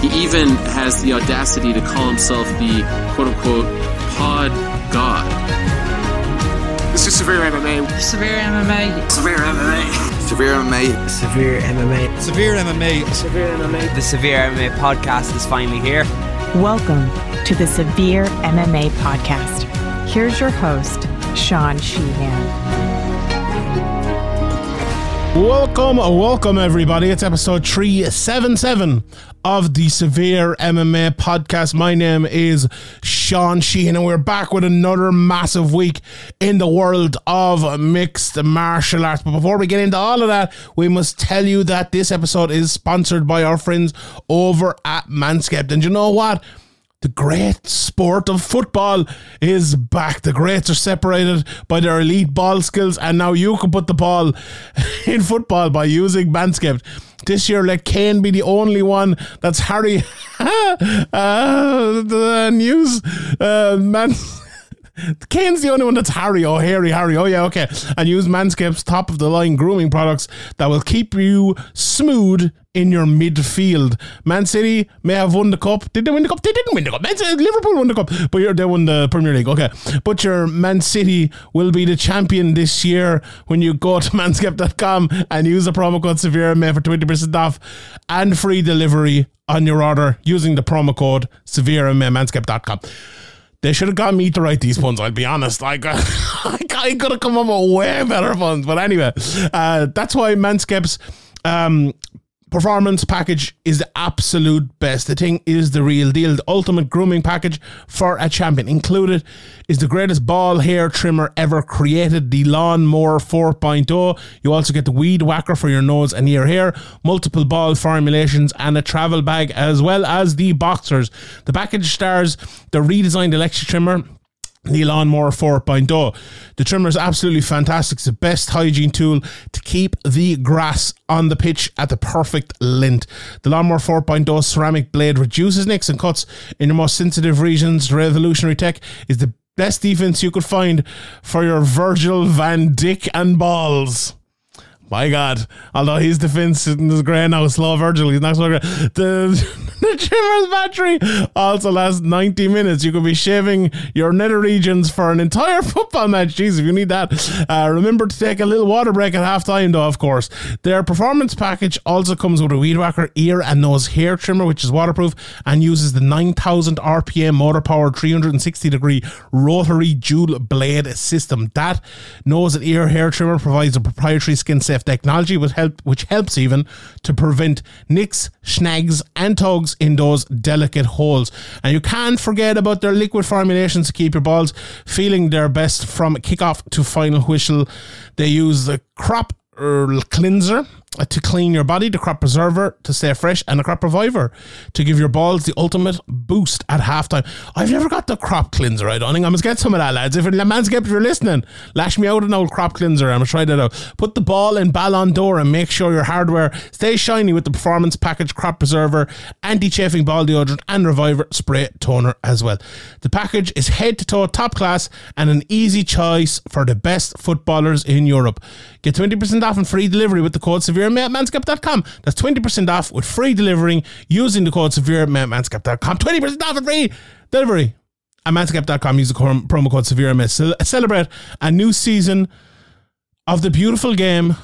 He even has the audacity to call himself the quote unquote pod god. This is Severe MMA. Severe MMA. Severe MMA. Severe MMA. Severe MMA. Severe MMA. Severe MMA. The Severe MMA podcast is finally here. Welcome to the Severe MMA podcast. Here's your host, Sean Sheehan. Welcome, welcome everybody. It's episode 377 of the Severe MMA podcast. My name is Sean Sheehan and we're back with another massive week in the world of mixed martial arts. But before we get into all of that, we must tell you that this episode is sponsored by our friends over at Manscaped. And you know what? The great sport of football is back. The greats are separated by their elite ball skills, and now you can put the ball in football by using Manscaped. This year, let Kane be the only one that's Harry. uh, the news, uh, man. Kane's the only one that's Harry. Oh, Harry, Harry. Oh, yeah, okay. And use Manscaped's top of the line grooming products that will keep you smooth in your midfield. Man City may have won the cup. Did they win the cup? They didn't win the cup. Man City, Liverpool won the cup, but you're, they won the Premier League. Okay. But your Man City will be the champion this year when you go to manscaped.com and use the promo code SevereMA for 20% off and free delivery on your order using the promo code SevereMA manscaped.com. They should have got me to write these puns. I'll be honest. Like, I could have come up with way better puns. But anyway, uh, that's why Manscaped's um, performance package is the absolute best. The thing is the real deal. The ultimate grooming package for a champion. Included is the greatest ball hair trimmer ever created, the Lawnmower 4.0. You also get the weed whacker for your nose and ear hair, multiple ball formulations, and a travel bag, as well as the boxers. The package stars the redesigned electric trimmer the Lawnmower 4.0. The trimmer is absolutely fantastic. It's the best hygiene tool to keep the grass on the pitch at the perfect length. The Lawnmower 4.0 ceramic blade reduces nicks and cuts in your most sensitive regions. Revolutionary tech is the best defense you could find for your Virgil van Dijk and balls. My God, although his defense is great now, slow Virgil, he's not so great. The, the trimmer's battery also lasts 90 minutes. You could be shaving your nether regions for an entire football match. Jeez, if you need that. Uh, remember to take a little water break at halftime, though, of course. Their performance package also comes with a weed whacker, ear, and nose hair trimmer, which is waterproof and uses the 9000 RPM motor powered 360 degree rotary dual blade system. That nose and ear hair trimmer provides a proprietary skin safe technology which, help, which helps even to prevent nicks, snags, and tugs in those delicate holes. And you can't forget about their liquid formulations to keep your balls feeling their best from kickoff to final whistle. They use the crop uh, cleanser to clean your body, the crop preserver to stay fresh, and the crop reviver to give your balls the ultimate boost at halftime. I've never got the crop cleanser. I don't think I must get some of that, lads. If Manscaped, if you're listening, lash me out an old crop cleanser. I'm gonna try that out. Put the ball in Ballon d'Or and make sure your hardware stays shiny with the performance package, crop preserver, anti-chafing ball deodorant, and reviver spray toner as well. The package is head to toe top class and an easy choice for the best footballers in Europe. Get 20% off and free delivery with the code severe at manscaped.com. That's 20% off with free delivering using the code severe at manscaped.com. 20% off and free delivery at manscaped.com. Use the promo code severe Celebrate a new season of the beautiful game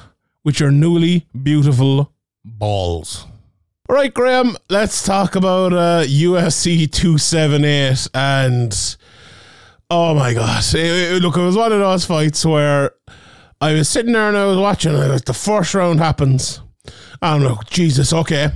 with your newly beautiful balls. All right, Graham, let's talk about uh, UFC 278 and oh my god. It, it, look, it was one of those fights where I was sitting there and I was watching, and like, the first round happens. I don't know, Jesus, okay.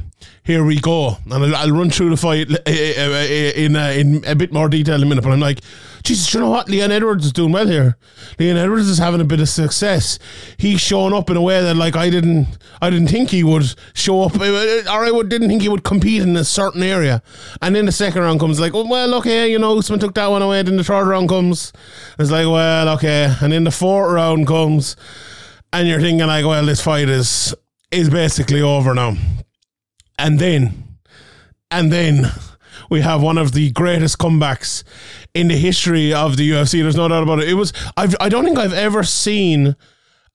here we go. And I'll, I'll run through the fight uh, uh, uh, in uh, in a bit more detail in a minute. But I'm like, Jesus, you know what? Leon Edwards is doing well here. Leon Edwards is having a bit of success. He's showing up in a way that like I didn't I didn't think he would show up, uh, or I would, didn't think he would compete in a certain area. And then the second round comes like, oh, well, okay, you know, Usman took that one away. Then the third round comes. It's like, well, okay. And then the fourth round comes, and you're thinking like, well, this fight is is basically over now. And then, and then we have one of the greatest comebacks in the history of the UFC. There's no doubt about it. It was, I've, I don't think I've ever seen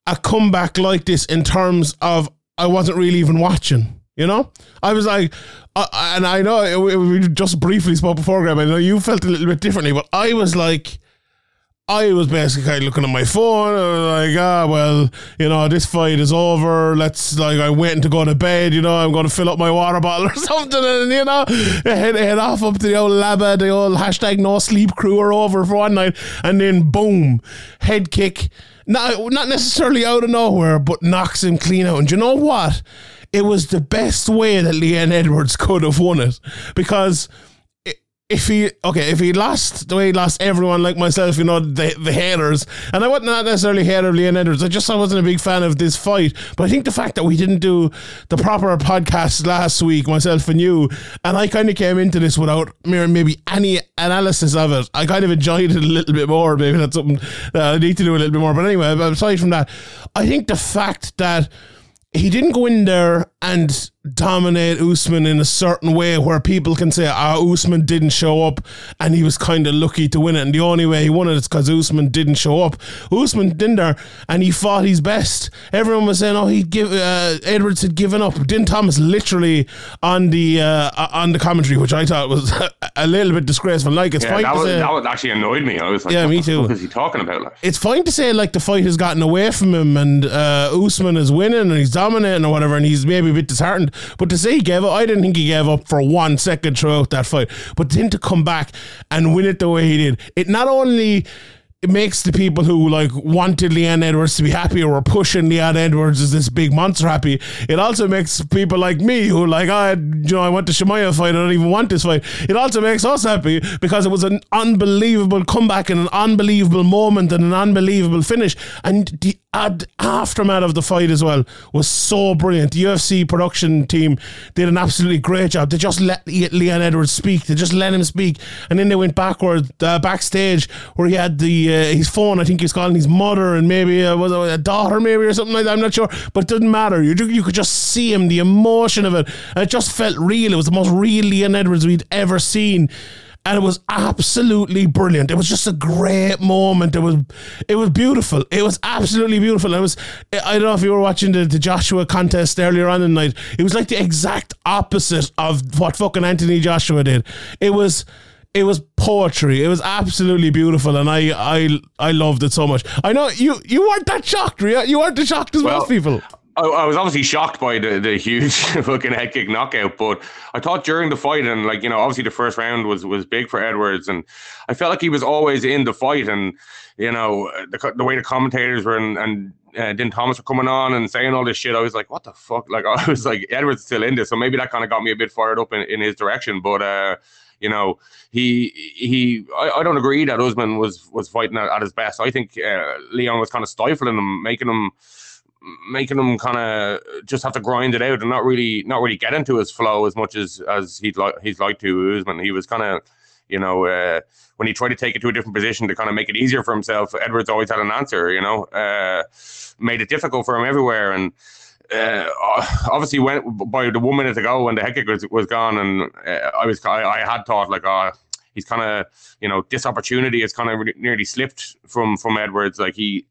a comeback like this in terms of I wasn't really even watching. You know, I was like, uh, and I know we, we just briefly spoke before, Graham. I know you felt a little bit differently, but I was like, I was basically kind of looking at my phone. Like, ah, well, you know, this fight is over. Let's like, I'm waiting to go to bed. You know, I'm going to fill up my water bottle or something, and you know, head head off up to the old laba, the old hashtag no sleep crew are over for one night, and then boom, head kick. Not not necessarily out of nowhere, but knocks him clean out. And you know what? It was the best way that Leon Edwards could have won it because if he okay, if he lost the way he lost everyone like myself, you know, the the haters, and I wasn't not necessarily hater of Leon Edwards. I just I wasn't a big fan of this fight. But I think the fact that we didn't do the proper podcast last week, myself and you, and I kind of came into this without maybe any analysis of it. I kind of enjoyed it a little bit more. Maybe that's something that I need to do a little bit more. But anyway, aside from that, I think the fact that he didn't go in there and dominate Usman in a certain way where people can say, ah, Usman didn't show up and he was kind of lucky to win it. And the only way he won it is because Usman didn't show up. Usman didn't there and he fought his best. Everyone was saying, oh, he'd give, uh, Edwards had given up. Din Thomas literally on the, uh, on the commentary, which I thought was a little bit disgraceful. Like, it's Yeah, fine that to was, say. that was actually annoyed me. I was like, Yeah, what me too. fuck is he talking about? Like, it's fine to say like the fight has gotten away from him and uh, Usman is winning and he's dominating or whatever and he's maybe a bit disheartened. But to say he gave up, I didn't think he gave up for one second throughout that fight. But then to come back and win it the way he did, it not only it makes the people who like wanted Leon Edwards to be happy or were pushing Leon Edwards as this big monster happy. It also makes people like me who like I you know I want the Chimaev fight. I don't even want this fight. It also makes us happy because it was an unbelievable comeback and an unbelievable moment and an unbelievable finish. And the ad- aftermath of the fight as well was so brilliant. The UFC production team did an absolutely great job. They just let Le- Leon Edwards speak. They just let him speak, and then they went backward uh, backstage where he had the uh, his phone. I think he was calling his mother and maybe uh, was a daughter, maybe or something like that. I'm not sure, but it didn't matter. You you could just see him, the emotion of it. And it just felt real. It was the most real Leon Edwards we'd ever seen and it was absolutely brilliant. It was just a great moment. It was, it was beautiful. It was absolutely beautiful. It was, I don't know if you were watching the, the Joshua contest earlier on in the night. It was like the exact opposite of what fucking Anthony Joshua did. It was. It was poetry. It was absolutely beautiful, and I, I, I loved it so much. I know you, you weren't that shocked, Ria. You weren't as shocked as Well, most people. I, I was obviously shocked by the, the huge fucking head kick knockout, but I thought during the fight and like you know obviously the first round was was big for Edwards, and I felt like he was always in the fight, and you know the the way the commentators were and. and uh, Din Thomas were coming on and saying all this shit. I was like, "What the fuck?" Like, I was like, "Edwards still in this," so maybe that kind of got me a bit fired up in, in his direction. But uh, you know, he he. I, I don't agree that Usman was was fighting at, at his best. I think uh, Leon was kind of stifling him, making him making him kind of just have to grind it out and not really not really get into his flow as much as as he'd like he's like to Usman. He was kind of you know uh, when he tried to take it to a different position to kind of make it easier for himself. Edwards always had an answer. You know, uh, made it difficult for him everywhere and. Uh, obviously, when by the one minute ago when the head kick was, was gone, and uh, I was I, I had thought like, oh, he's kind of you know this opportunity has kind of nearly slipped from from Edwards. Like he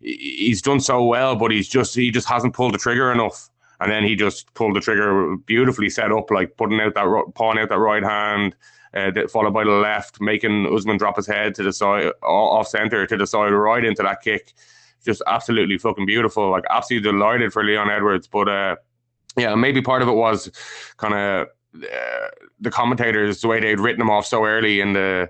he's done so well, but he's just he just hasn't pulled the trigger enough. And then he just pulled the trigger beautifully set up, like putting out that pawing out that right hand, uh, followed by the left, making Usman drop his head to the side, off center to the side, right into that kick. Just absolutely fucking beautiful. Like absolutely delighted for Leon Edwards. But uh, yeah, maybe part of it was kind of uh, the commentators the way they'd written him off so early in the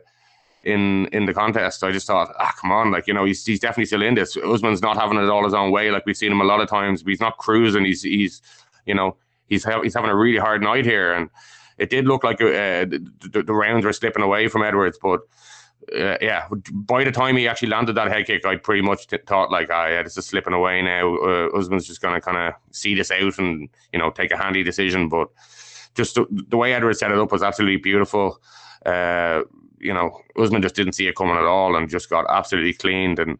in in the contest. I just thought, ah, come on, like you know, he's he's definitely still in this. Usman's not having it all his own way, like we've seen him a lot of times. But he's not cruising. He's he's you know he's ha- he's having a really hard night here, and it did look like uh, the, the, rounds were slipping away from Edwards, but. Uh, yeah, by the time he actually landed that head kick, I pretty much t- thought like, ah, yeah, this is slipping away now. Uh, Usman's just going to kind of see this out and you know take a handy decision. But just the, the way Edwards set it up was absolutely beautiful. Uh, you know, Usman just didn't see it coming at all and just got absolutely cleaned. And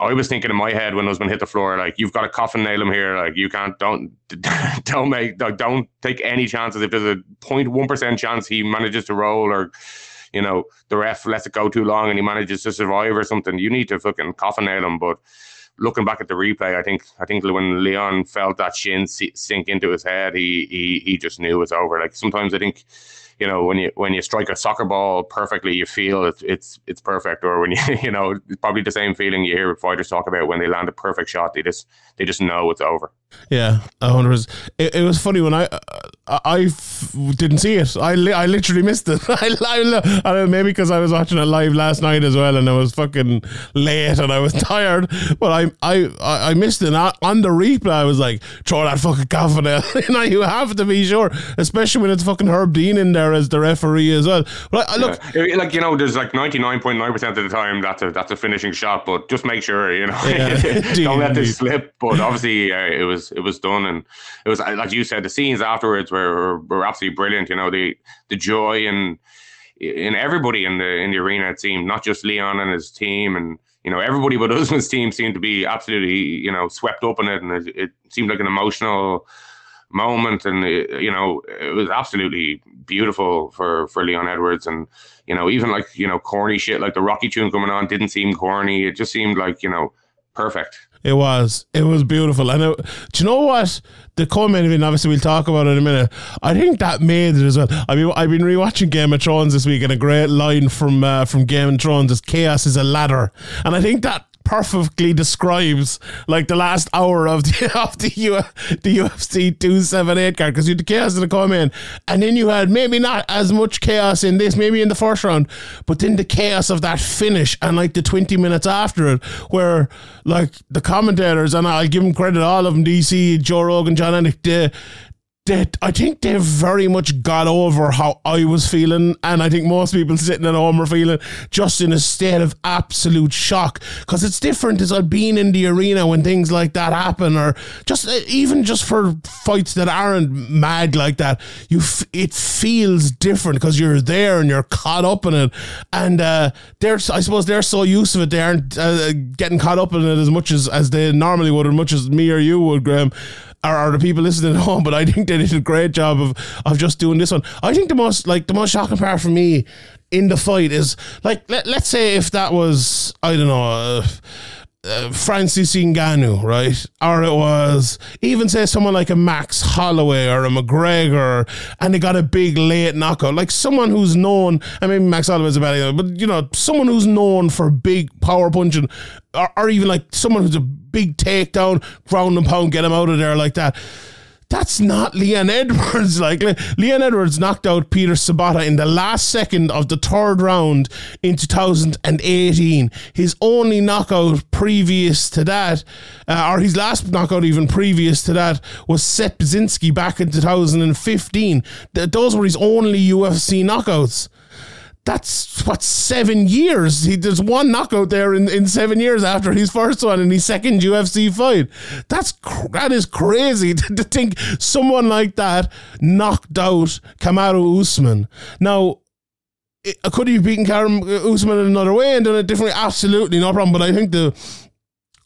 I was thinking in my head when Usman hit the floor, like you've got to coffin nail him here. Like you can't, don't, don't make, don't take any chances. If there's a 0.1 percent chance he manages to roll or you know, the ref lets it go too long and he manages to survive or something. You need to fucking coffin nail him. But looking back at the replay, I think I think when Leon felt that shin sink into his head, he he he just knew it was over. Like sometimes I think you know when you when you strike a soccer ball perfectly you feel it's it's it's perfect. Or when you you know it's probably the same feeling you hear fighters talk about when they land a perfect shot they just they just know it's over yeah I wonder it, it was funny when I I, I f- didn't see it. I, li- I literally missed it. I, I, I maybe because I was watching it live last night as well and I was fucking late and I was tired. But I I I missed it. On the replay I was like throw that fucking out you know you have to be sure especially when it's fucking Herb Dean in there as the referee as well. But I, I look, yeah. like you know, there's like ninety nine point nine percent of the time that's a that's a finishing shot, but just make sure you know. Yeah, don't let this slip. But obviously, uh, it was it was done, and it was like you said, the scenes afterwards were were absolutely brilliant. You know, the the joy and in everybody in the in the arena it seemed not just Leon and his team and you know everybody but Usman's team seemed to be absolutely you know swept up in it and it, it seemed like an emotional moment, and it, you know it was absolutely beautiful for for Leon Edwards, and you know even like you know corny shit like the Rocky tune coming on didn't seem corny. It just seemed like you know perfect. It was. It was beautiful. And it, do you know what? The co-main obviously we'll talk about it in a minute. I think that made it as well. I mean, I've been rewatching Game of Thrones this week and a great line from uh, from Game of Thrones is chaos is a ladder. And I think that perfectly describes like the last hour of the of the, U, the UFC 278 card because you had the chaos in the come in and then you had maybe not as much chaos in this maybe in the first round but then the chaos of that finish and like the 20 minutes after it where like the commentators and I'll give them credit all of them DC Joe Rogan Jon Anik they, that I think they've very much got over how I was feeling, and I think most people sitting at home are feeling just in a state of absolute shock because it's different as I've been in the arena when things like that happen, or just uh, even just for fights that aren't mad like that. You, f- it feels different because you're there and you're caught up in it, and uh, they're I suppose they're so used to it they aren't uh, getting caught up in it as much as as they normally would, as much as me or you would, Graham are, are the people listening at home, but I think they did a great job of of just doing this one. I think the most like the most shocking part for me in the fight is like let, let's say if that was I don't know. Uh, uh, Francis Ngannou, right? Or it was even say someone like a Max Holloway or a McGregor, and they got a big late knockout, like someone who's known. I mean, Max Holloway's a bad, but you know, someone who's known for big power punching, or, or even like someone who's a big takedown, ground and pound, get him out of there like that. That's not Leon Edwards. Like Leon Edwards knocked out Peter Sobotta in the last second of the third round in 2018. His only knockout previous to that, uh, or his last knockout even previous to that, was Seth Baczynski back in 2015. Th- those were his only UFC knockouts that's what seven years. He there's one knockout there in, in seven years after his first one in his second UFC fight. That's that is crazy to, to think someone like that knocked out Kamaru Usman. Now could he have beaten Kamaru Usman in another way and done it differently? Absolutely no problem. But I think the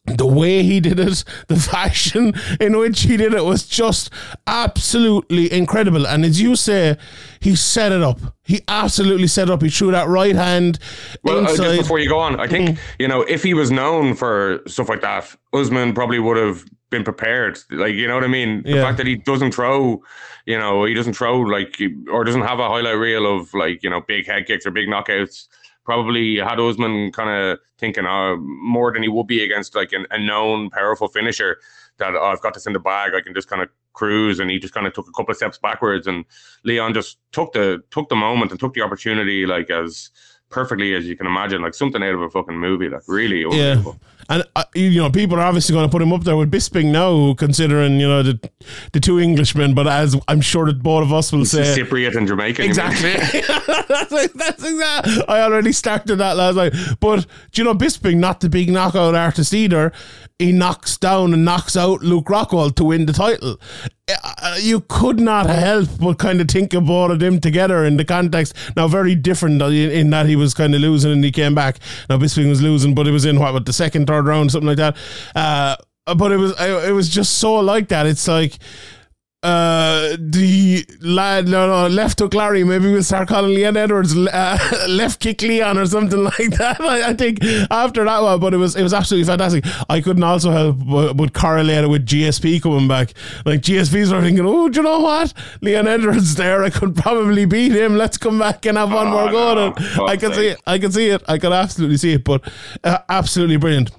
the way he did it, the fashion in which he did it was just absolutely incredible. And as you say, he set it up. He absolutely set it up. He threw that right hand. Well, just before you go on, I think, mm. you know, if he was known for stuff like that, Usman probably would have been prepared. Like, you know what I mean? The fact that he doesn't throw, you know, he doesn't throw like, or doesn't have a highlight reel of like, you know, big head kicks or big knockouts probably had Usman kind of thinking uh, more than he would be against like an, a known powerful finisher that oh, I've got this in the bag. I can just kind of cruise, and he just kind of took a couple of steps backwards, and Leon just took the took the moment and took the opportunity like as perfectly as you can imagine, like something out of a fucking movie. Like really, Yeah. And uh, you know, people are obviously going to put him up there with Bisping now, considering you know the the two Englishmen. But as I'm sure that both of us will say, Cypriot and Jamaican. Exactly. that's, that's exactly. I already started that last night. But do you know Bisping, not the big knockout artist either. He knocks down and knocks out Luke Rockhold to win the title. Uh, You could not help but kind of think of of them together in the context. Now, very different in, in that he was kind of losing and he came back. Now, Bisping was losing, but it was in what, what the second, third round, something like that. Uh, but it was it was just so like that. It's like uh, the lad, no, no, left hook Larry. Maybe we'll start calling Leon Edwards uh, left kick Leon or something like that. I, I think after that one, but it was it was absolutely fantastic. I couldn't also help but, but correlate it with GSP coming back. Like GSP's are thinking, oh, do you know what? Leon Edwards there. I could probably beat him. Let's come back and have one Oh, more go. no. it. I can see it. I can see it. I can absolutely see it. But uh, absolutely brilliant.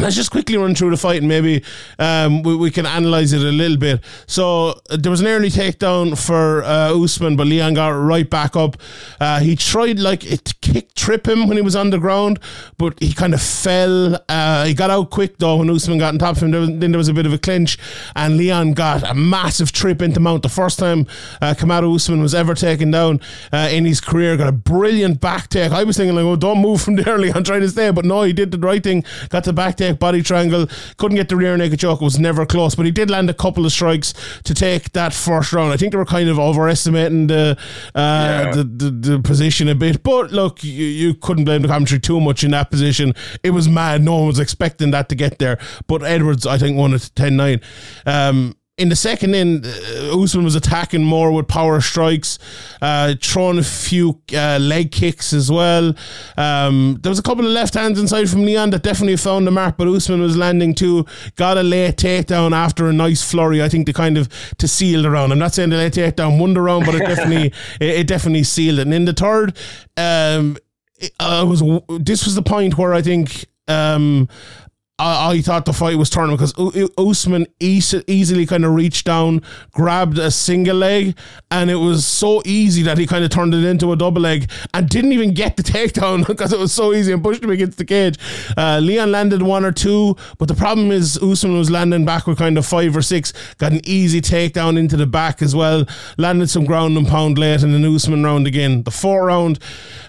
Let's just quickly run through the fight and maybe um, we, we can analyze it a little bit. So uh, there was an early takedown for uh, Usman, but Leon got right back up. Uh, he tried like it to kick trip him when he was on the ground, but he kind of fell. Uh, he got out quick though when Usman got on top of him. There was, then there was a bit of a clinch, and Leon got a massive trip into mount. The first time uh, Usman was ever taken down uh, in his career, got a brilliant back take. I was thinking like, oh, don't move from there, Leon, trying to stay, but no, he did the right thing. Got the back take, body triangle, couldn't get the rear naked choke. It was never close, but he did land a couple of strikes to take that first round. I think they were kind of overestimating the uh, Yeah. the, the the position a bit, but look, you, you couldn't blame the commentary too much in that position. It was mad. No one was expecting that to get there, but Edwards, I think, won it 10-9. Um, in the second in, uh, Usman was attacking more with power strikes, uh, throwing a few uh, leg kicks as well. Um, there was a couple of left hands inside from Leon that definitely found the mark, but Usman was landing too. Got a late takedown after a nice flurry, I think, to kind of to seal the round. I'm not saying the late takedown won the round, but it definitely it, it definitely sealed it. And in the third, um, it, uh, was this was the point where I think. Um, I, I thought the fight was turning because Usman eas- easily kind of reached down, grabbed a single leg, and it was so easy that he kind of turned it into a double leg and didn't even get the takedown because it was so easy and pushed him against the cage. Uh, Leon landed one or two, but the problem is Usman was landing back with kind of five or six, got an easy takedown into the back as well, landed some ground and pound late, and then Usman round again. The four round,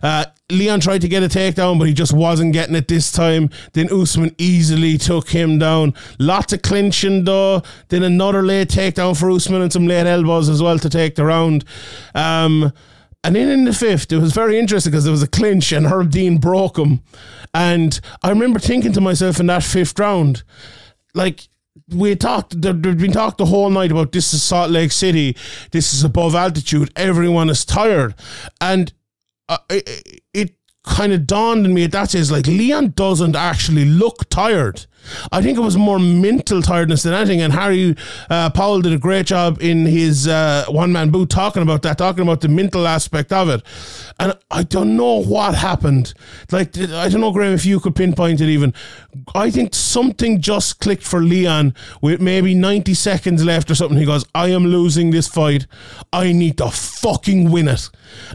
uh, Leon tried to get a takedown, but he just wasn't getting it this time. Then Usman easily took him down. Lots of clinching though. Then another late takedown for Usman and some late elbows as well to take the round. Um, and then in the fifth, it was very interesting because there was a clinch and Herb Dean broke him. And I remember thinking to myself in that fifth round, like, we talked, there, there'd been talked the whole night about this is Salt Lake City, this is above altitude, everyone is tired. And uh, it, it kind of dawned on me at that stage like Leon doesn't actually look tired. I think it was more mental tiredness than anything. And Harry uh, Powell did a great job in his uh, one man boot talking about that, talking about the mental aspect of it. And I don't know what happened. Like, I don't know, Graham, if you could pinpoint it even. I think something just clicked for Leon with maybe 90 seconds left or something. He goes, I am losing this fight. I need to fucking win it.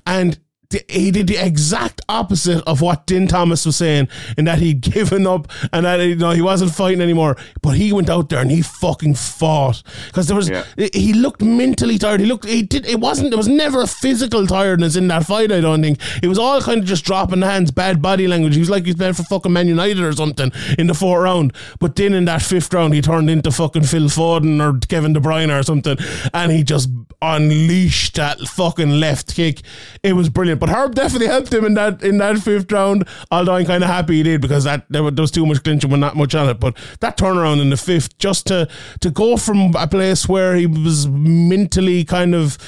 And the- he did the exact opposite of what Din Thomas was saying, in that he'd given up and that you know he wasn't fighting anymore. But he went out there and he fucking fought because there was Yeah. he looked mentally tired. He looked he did it wasn't there was never a physical tiredness in that fight. I don't think it was all kind of just dropping the hands, bad body language. He was like he's playing for fucking Man United or something in the fourth round. But then in that fifth round, he turned into fucking Phil Foden or Kevin De Bruyne or something, and he just unleashed that fucking left kick. It was brilliant. But Herb definitely helped him in that in that fifth round. Although I'm kind of happy he did because that there was, too much clinching with not much on it. But that turnaround in the fifth, just to to go from a place where he was mentally kind of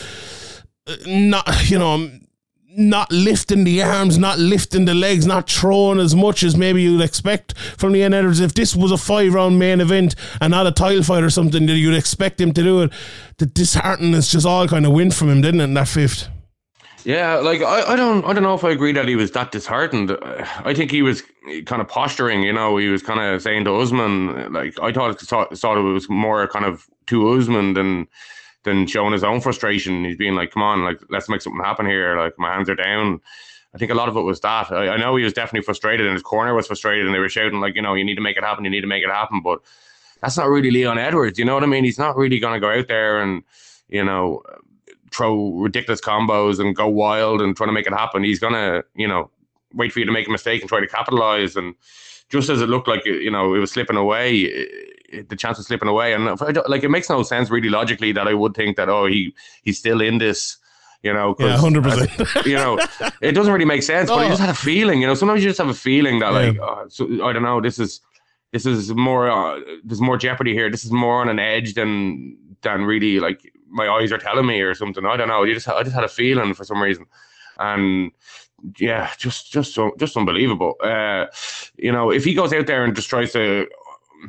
uh, not, you know. Not lifting the arms, not lifting the legs, not throwing as much as maybe you'd expect from the Edwards. If this was a five round main event and not a title fight or something, that you'd expect him to do it. The disheartening's just all kind of went from him, didn't it, in that fifth? Yeah, like I, I don't I don't know if I agree that he was that disheartened. I think he was kind of posturing, you know, he was kind of saying to Usman, like I thought thought, thought it was more kind of to Usman than than showing his own frustration. He's being like, "Come on, like let's make something happen here." Like my hands are down. I think a lot of it was that. I, I know he was definitely frustrated, and his corner was frustrated, and they were shouting like, you know, you need to make it happen, you need to make it happen. But that's not really Leon Edwards. You know what I mean? He's not really going to go out there and you know throw ridiculous combos and go wild and try to make it happen. He's going to you know wait for you to make a mistake and try to capitalize. And just as it looked like you know it was slipping away, the chance of slipping away, and like it makes no sense really logically that I would think that oh he he's still in this. You know, Yeah, 100%. you know, it doesn't really make sense, but I Oh. just had a feeling. You know, sometimes you just have a feeling that, Yeah. like, oh, so, I don't know, this is this is more uh, there's more jeopardy here. This is more on an edge than than really like my eyes are telling me or something. I don't know. You just I just had a feeling for some reason, and yeah, just just so just unbelievable. Uh, you know, if he goes out there and just tries to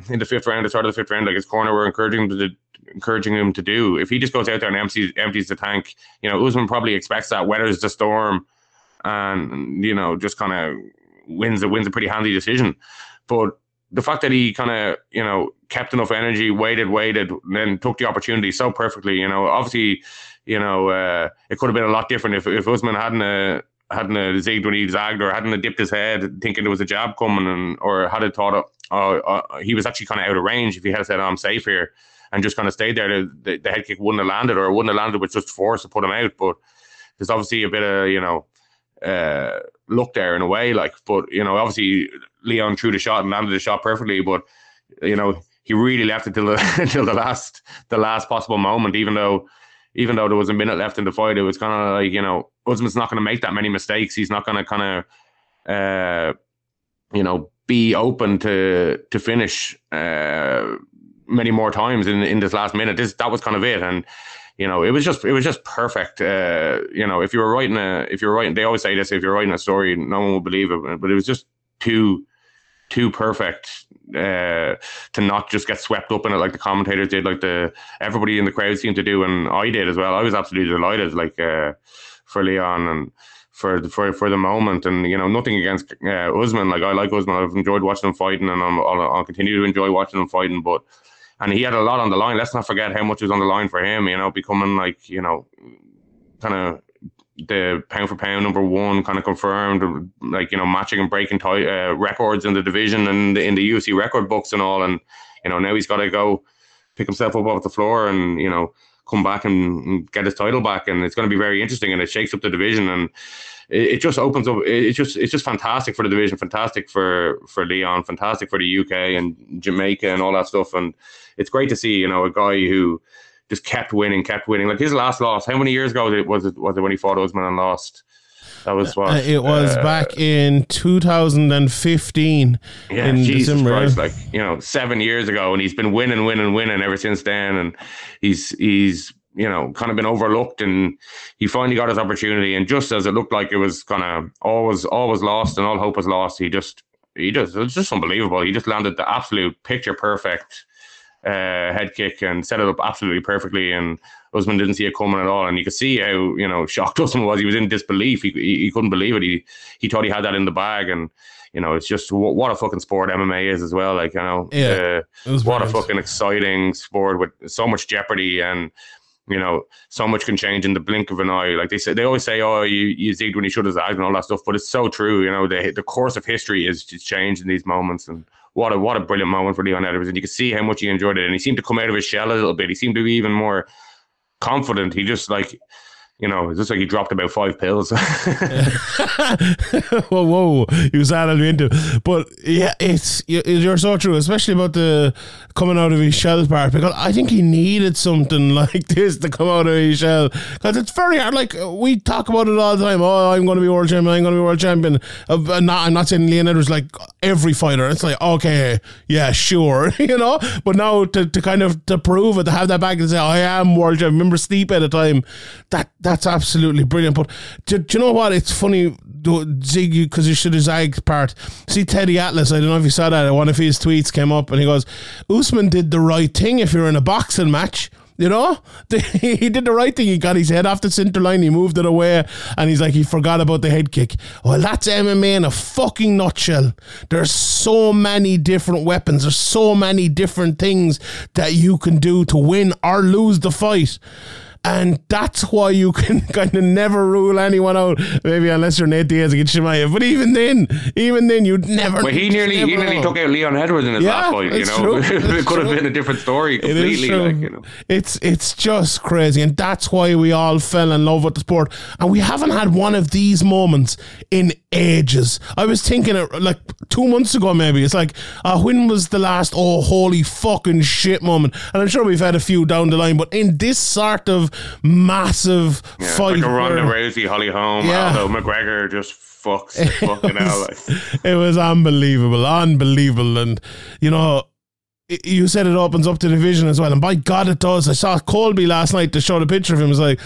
in the fifth round, the start of the fifth round, like his corner, we're encouraging him to do- encouraging him to do. If he just goes out there and empties empties the tank, you know, Usman probably expects that, weathers the storm, and you know, just kind of wins a wins a pretty handy decision. But the fact that he kind of you know kept enough energy, waited, waited, and then took the opportunity so perfectly. You know, obviously, you know, uh, it could have been a lot different if if Usman hadn't uh, hadn't uh, zigged when he zagged or hadn't dipped his head thinking there was a jab coming and or had it thought uh, uh, he was actually kind of out of range. If he had said, oh, "I'm safe here," and just kind of stayed there, the, the, the head kick wouldn't have landed or wouldn't have landed with just force to put him out. But there's obviously a bit of you know uh, luck there in a way. Like, but you know, obviously Leon threw the shot and landed the shot perfectly. But you know, he really left it till the until the last the last possible moment. Even though even though there was a minute left in the fight, it was kind of like you know, Usman's not going to make that many mistakes. He's not going to kind of uh, you know be open to to finish uh, many more times in in this last minute. This that was kind of it, and you know, it was just it was just perfect. Uh, you know, if you were writing a if you were writing, they always say this: if you're writing a story, no one will believe it. But it was just too too perfect uh, to not just get swept up in it like the commentators did, like the everybody in the crowd seemed to do, and I did as well. I was absolutely delighted, like uh, for Leon and for the, for for the moment, and you know, nothing against uh, Usman. Like I like Usman. I've enjoyed watching him fighting, and I'm, I'll, I'll continue to enjoy watching him fighting, but and he had a lot on the line. Let's not forget how much was on the line for him. You know, becoming like you know, kind of the pound for pound number one, kind of confirmed, like you know, matching and breaking ti- uh, records in the division and in the UFC record books and all. And you know, now he's got to go pick himself up off the floor and you know come back and, and get his title back. And it's going to be very interesting, and it shakes up the division and. It it just opens up. it- It's just it's just fantastic for the division, fantastic for for Leon, fantastic for the UK and Jamaica and all that stuff. And it's great to see, you know, a guy who just kept winning, kept winning. Like his last loss, how many years ago did- was it? Was it when he fought Usman and lost? That was what Uh, it was uh, back in 2015 yeah, in Jesus December. Christ, like you know, seven years ago, and he's been winning, winning, winning ever since then. And he's he's you know kind of been overlooked, and he finally got his opportunity. And just as it looked like it was kind of always always lost, and all hope was lost, he just he just it was just unbelievable. He just landed the absolute picture perfect uh, head kick and set it up absolutely perfectly. And Usman didn't see it coming at all, and you could see how you know shocked Usman was. He was in disbelief. He, he, he couldn't believe it. He he thought he had that in the bag, and you know it's just what, what a fucking sport MMA is as well. Like you know, Yeah, uh, It was what a fucking exciting sport with so much jeopardy and. You know, so much can change in the blink of an eye. Like they say, they always say, "Oh, you you zigged when you should have zagged" and all that stuff. But it's so true. You know, the the course of history is just changed in these moments, and what a what a brilliant moment for Leon Edwards. And you could see how much he enjoyed it, and he seemed to come out of his shell a little bit. He seemed to be even more confident. He just like, you know, it's just like he dropped about five pills. whoa, whoa, you saddled me into. But yeah, it's you- you're so true, especially about the coming out of his shell part. Because I think he needed something like this to come out of his shell. Because it's very hard. Like we talk about it all the time. Oh, I'm going to be world champion. I'm going to be world champion. Uh, not, I'm not saying Leon Edwards like every fighter. It's like okay, yeah, sure, you know. But now to, to kind of to prove it, to have that back and say I am world champion. Remember Steep at the time. That that's absolutely brilliant. But do, do you know what? It's funny. Zig, because you should have zagged part. See Teddy Atlas. I don't know if you saw that. One of his tweets came up and he goes, "Usman did the right thing. If you're in a boxing match." You know, he did the right thing. He got his head off the center line. He moved it away, and he's like, he forgot about the head kick. Well, that's MMA in a fucking nutshell. There's so many different weapons. There's so many different things that you can do to win or lose the fight. And that's why you can kind of never rule anyone out, maybe unless you're Nate Diaz against Chimaev. But even then, even then, you'd never. Well, he nearly he nearly know. took out Leon Edwards in his Yeah, last fight. You know, it could have been a different story It is completely. true. Like, you know. It's it's just crazy, and that's why we all fell in love with the sport. And we haven't had one of these moments in ages. I was thinking it like two months ago, maybe. It's like, uh, when was the last oh holy fucking shit moment? And I'm sure we've had a few down the line, but in this sort of massive Yeah, fight, like a Ronda where- Rousey, Holly Holm, Yeah. although McGregor just fucks the fucking. Like. it was unbelievable, unbelievable, and you know. You said it opens up to the division as well, and by God, it does. I saw Colby last night to show the picture of him. It was like,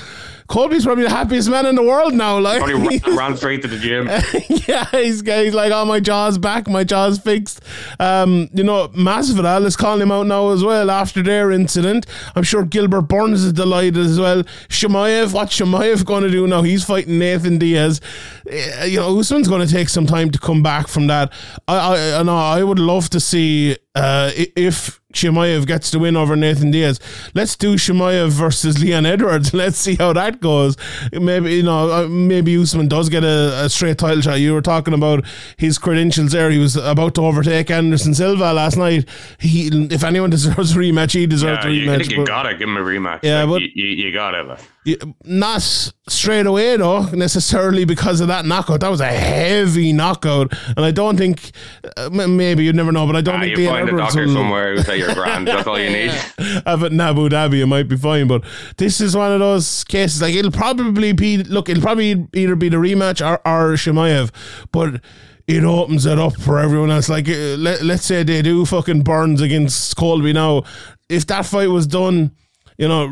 Colby's probably the happiest man in the world now. Like, Probably ran, ran straight to the gym. yeah, he's, he's like, oh, my jaw's back, my jaw's fixed. Um, you know, Masvidal is calling him out now as well after their incident. I'm sure Gilbert Burns is delighted as well. Chimaev, what's Chimaev going to do now? He's fighting Nathan Diaz. Uh, you know, Usman's going to take some time to come back from that. I, I, I know, I would love to see uh, if Chimaev gets the win over Nathan Diaz. Let's do Chimaev versus Leon Edwards. Let's see how that goes. Maybe you know, uh, maybe Usman does get a, a straight title shot. You were talking about his credentials there. He was about to overtake Anderson Silva last night. He, if anyone deserves a rematch, he deserves Yeah, a you, I rematch. think you gotta give him a rematch. Yeah, Like, but- you, you, you gotta. Not straight away though, necessarily because of that knockout. That was a heavy knockout, and I don't think uh, maybe you'd never know, but I don't Ah, think you find a doctor will- somewhere who say you're grand. That's all you need. have it in Abu Dhabi, it might be fine. But this is one of those cases. Like it'll probably be look, it'll probably either be the rematch or, or Chimaev, but. It opens it up for everyone else. Like, uh, let, let's say they do fucking Burns against Colby now. If that fight was done, you know,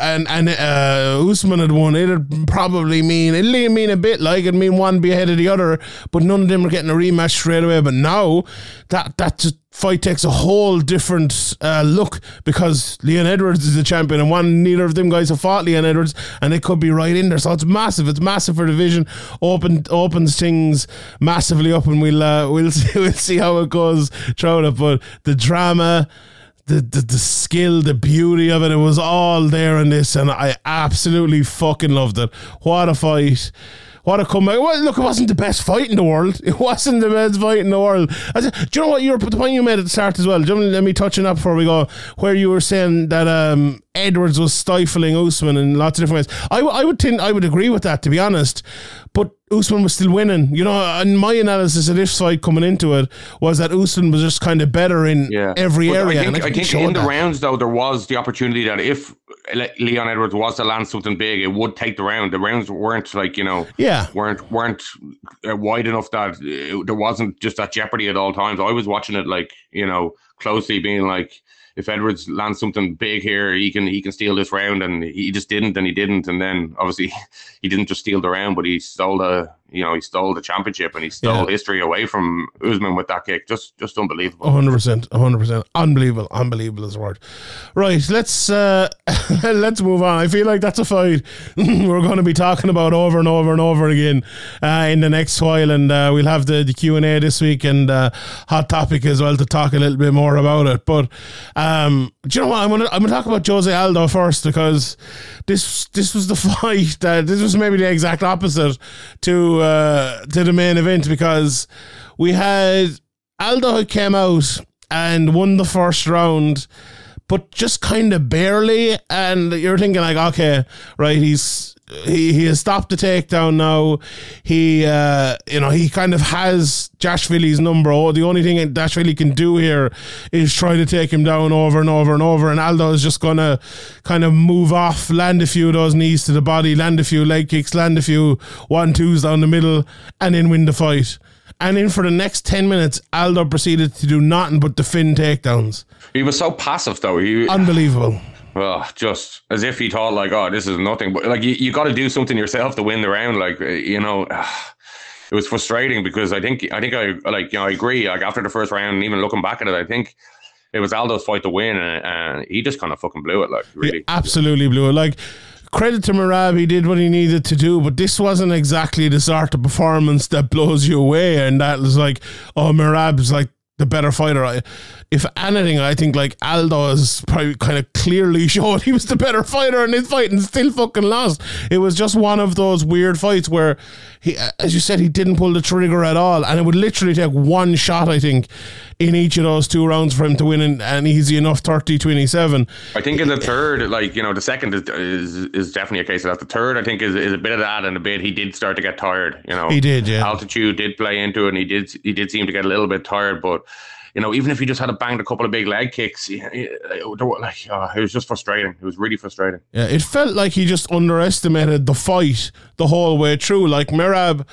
and and uh, Usman had won, it'd probably mean it'd mean a bit like it'd mean one be ahead of the other, but none of them are getting a rematch straight away. But now that that fight takes a whole different uh, look because Leon Edwards is the champion, and one neither of them guys have fought Leon Edwards, and it could be right in there. So it's massive. It's massive for division. Open opens things massively up, and we'll uh, we'll see, we'll see how it goes throughout it. But the drama the, the the skill, the beauty of it, it was all there in this, and I absolutely fucking loved it. What a fight! What a comeback! Well, look, it wasn't the best fight in the world. It wasn't the best fight in the world. I said, do you know what? You were, the point you made at the start as well. Do you to let me touch on that before we go. Where you were saying that um, Edwards was stifling Usman in lots of different ways. I, w- I would think I would agree with that to be honest. But Usman was still winning. You know, and my analysis of this fight coming into it was that Usman was just kind of better in Yeah, every But area. I think, I think showed in the rounds though there was the opportunity that if Leon Edwards was to land something big, it would take the round. The rounds weren't like you know Yeah. weren't weren't uh, wide enough that it, there wasn't just that jeopardy at all times. I was watching it like you know closely, being like. If Edwards lands something big here, he can he can steal this round, and he just didn't, and he didn't, and then obviously he didn't just steal the round, but he stole the you know he stole the championship and he stole Yeah. history away from Usman with that kick. Just just unbelievable. hundred percent, hundred percent, unbelievable, unbelievable is the word. Right, let's uh, let's move on. I feel like that's a fight we're going to be talking about over and over and over again uh, in the next while, and uh, we'll have the, the Q and A this week and uh, hot topic as well to talk a little bit more about it. But um, do you know what? I'm gonna I'm gonna talk about Jose Aldo first because this this was the fight that this was maybe the exact opposite to uh, to the main event because we had Aldo who came out and won the first round, but just kind of barely. And you're thinking like, okay, right, he's he he has stopped the takedown now. He uh you know he kind of has Dvalishvili's number. Oh, the only thing that Dvalishvili can do here is try to take him down over and over and over. And Aldo is just gonna kind of move off, land a few of those knees to the body, land a few leg kicks, land a few one twos down the middle, and then win the fight. And then for the next 10 minutes, Aldo proceeded to do nothing but defend takedowns. He was so passive though. He Unbelievable. Well, just as if he thought like, oh, this is nothing. But like, you, you got to do something yourself to win the round. Like, uh, you know, it was frustrating because I think I think I like you know I agree. Like after the first round, even looking back at it, I think it was Aldo's fight to win, and, and he just kind of fucking blew it. Like, really. He absolutely blew it. Like, credit to Merab, he did what he needed to do, but this wasn't exactly the sort of performance that blows you away. And that was like, oh, Merab's like the better fighter. I, if anything, I think like Aldo is probably kind of clearly showed he was the better fighter in his fight and still fucking lost. It was just one of those weird fights where he, uh, as you said, he didn't pull the trigger at all, and it would literally take one shot, I think, in each of those two rounds for him to win an, an easy enough 30-27. I think in the third, like you know, the second is is, is definitely a case of that. The third, I think, is, is a bit of that, and a bit he did start to get tired. You know, He did, yeah. Altitude did play into it, and he did he did seem to get a little bit tired, but. You know, even if he just had a banged a couple of big leg kicks, he- he- like oh, it was just frustrating. It was really frustrating. Yeah, it felt like he just underestimated the fight the whole way through. Like Merab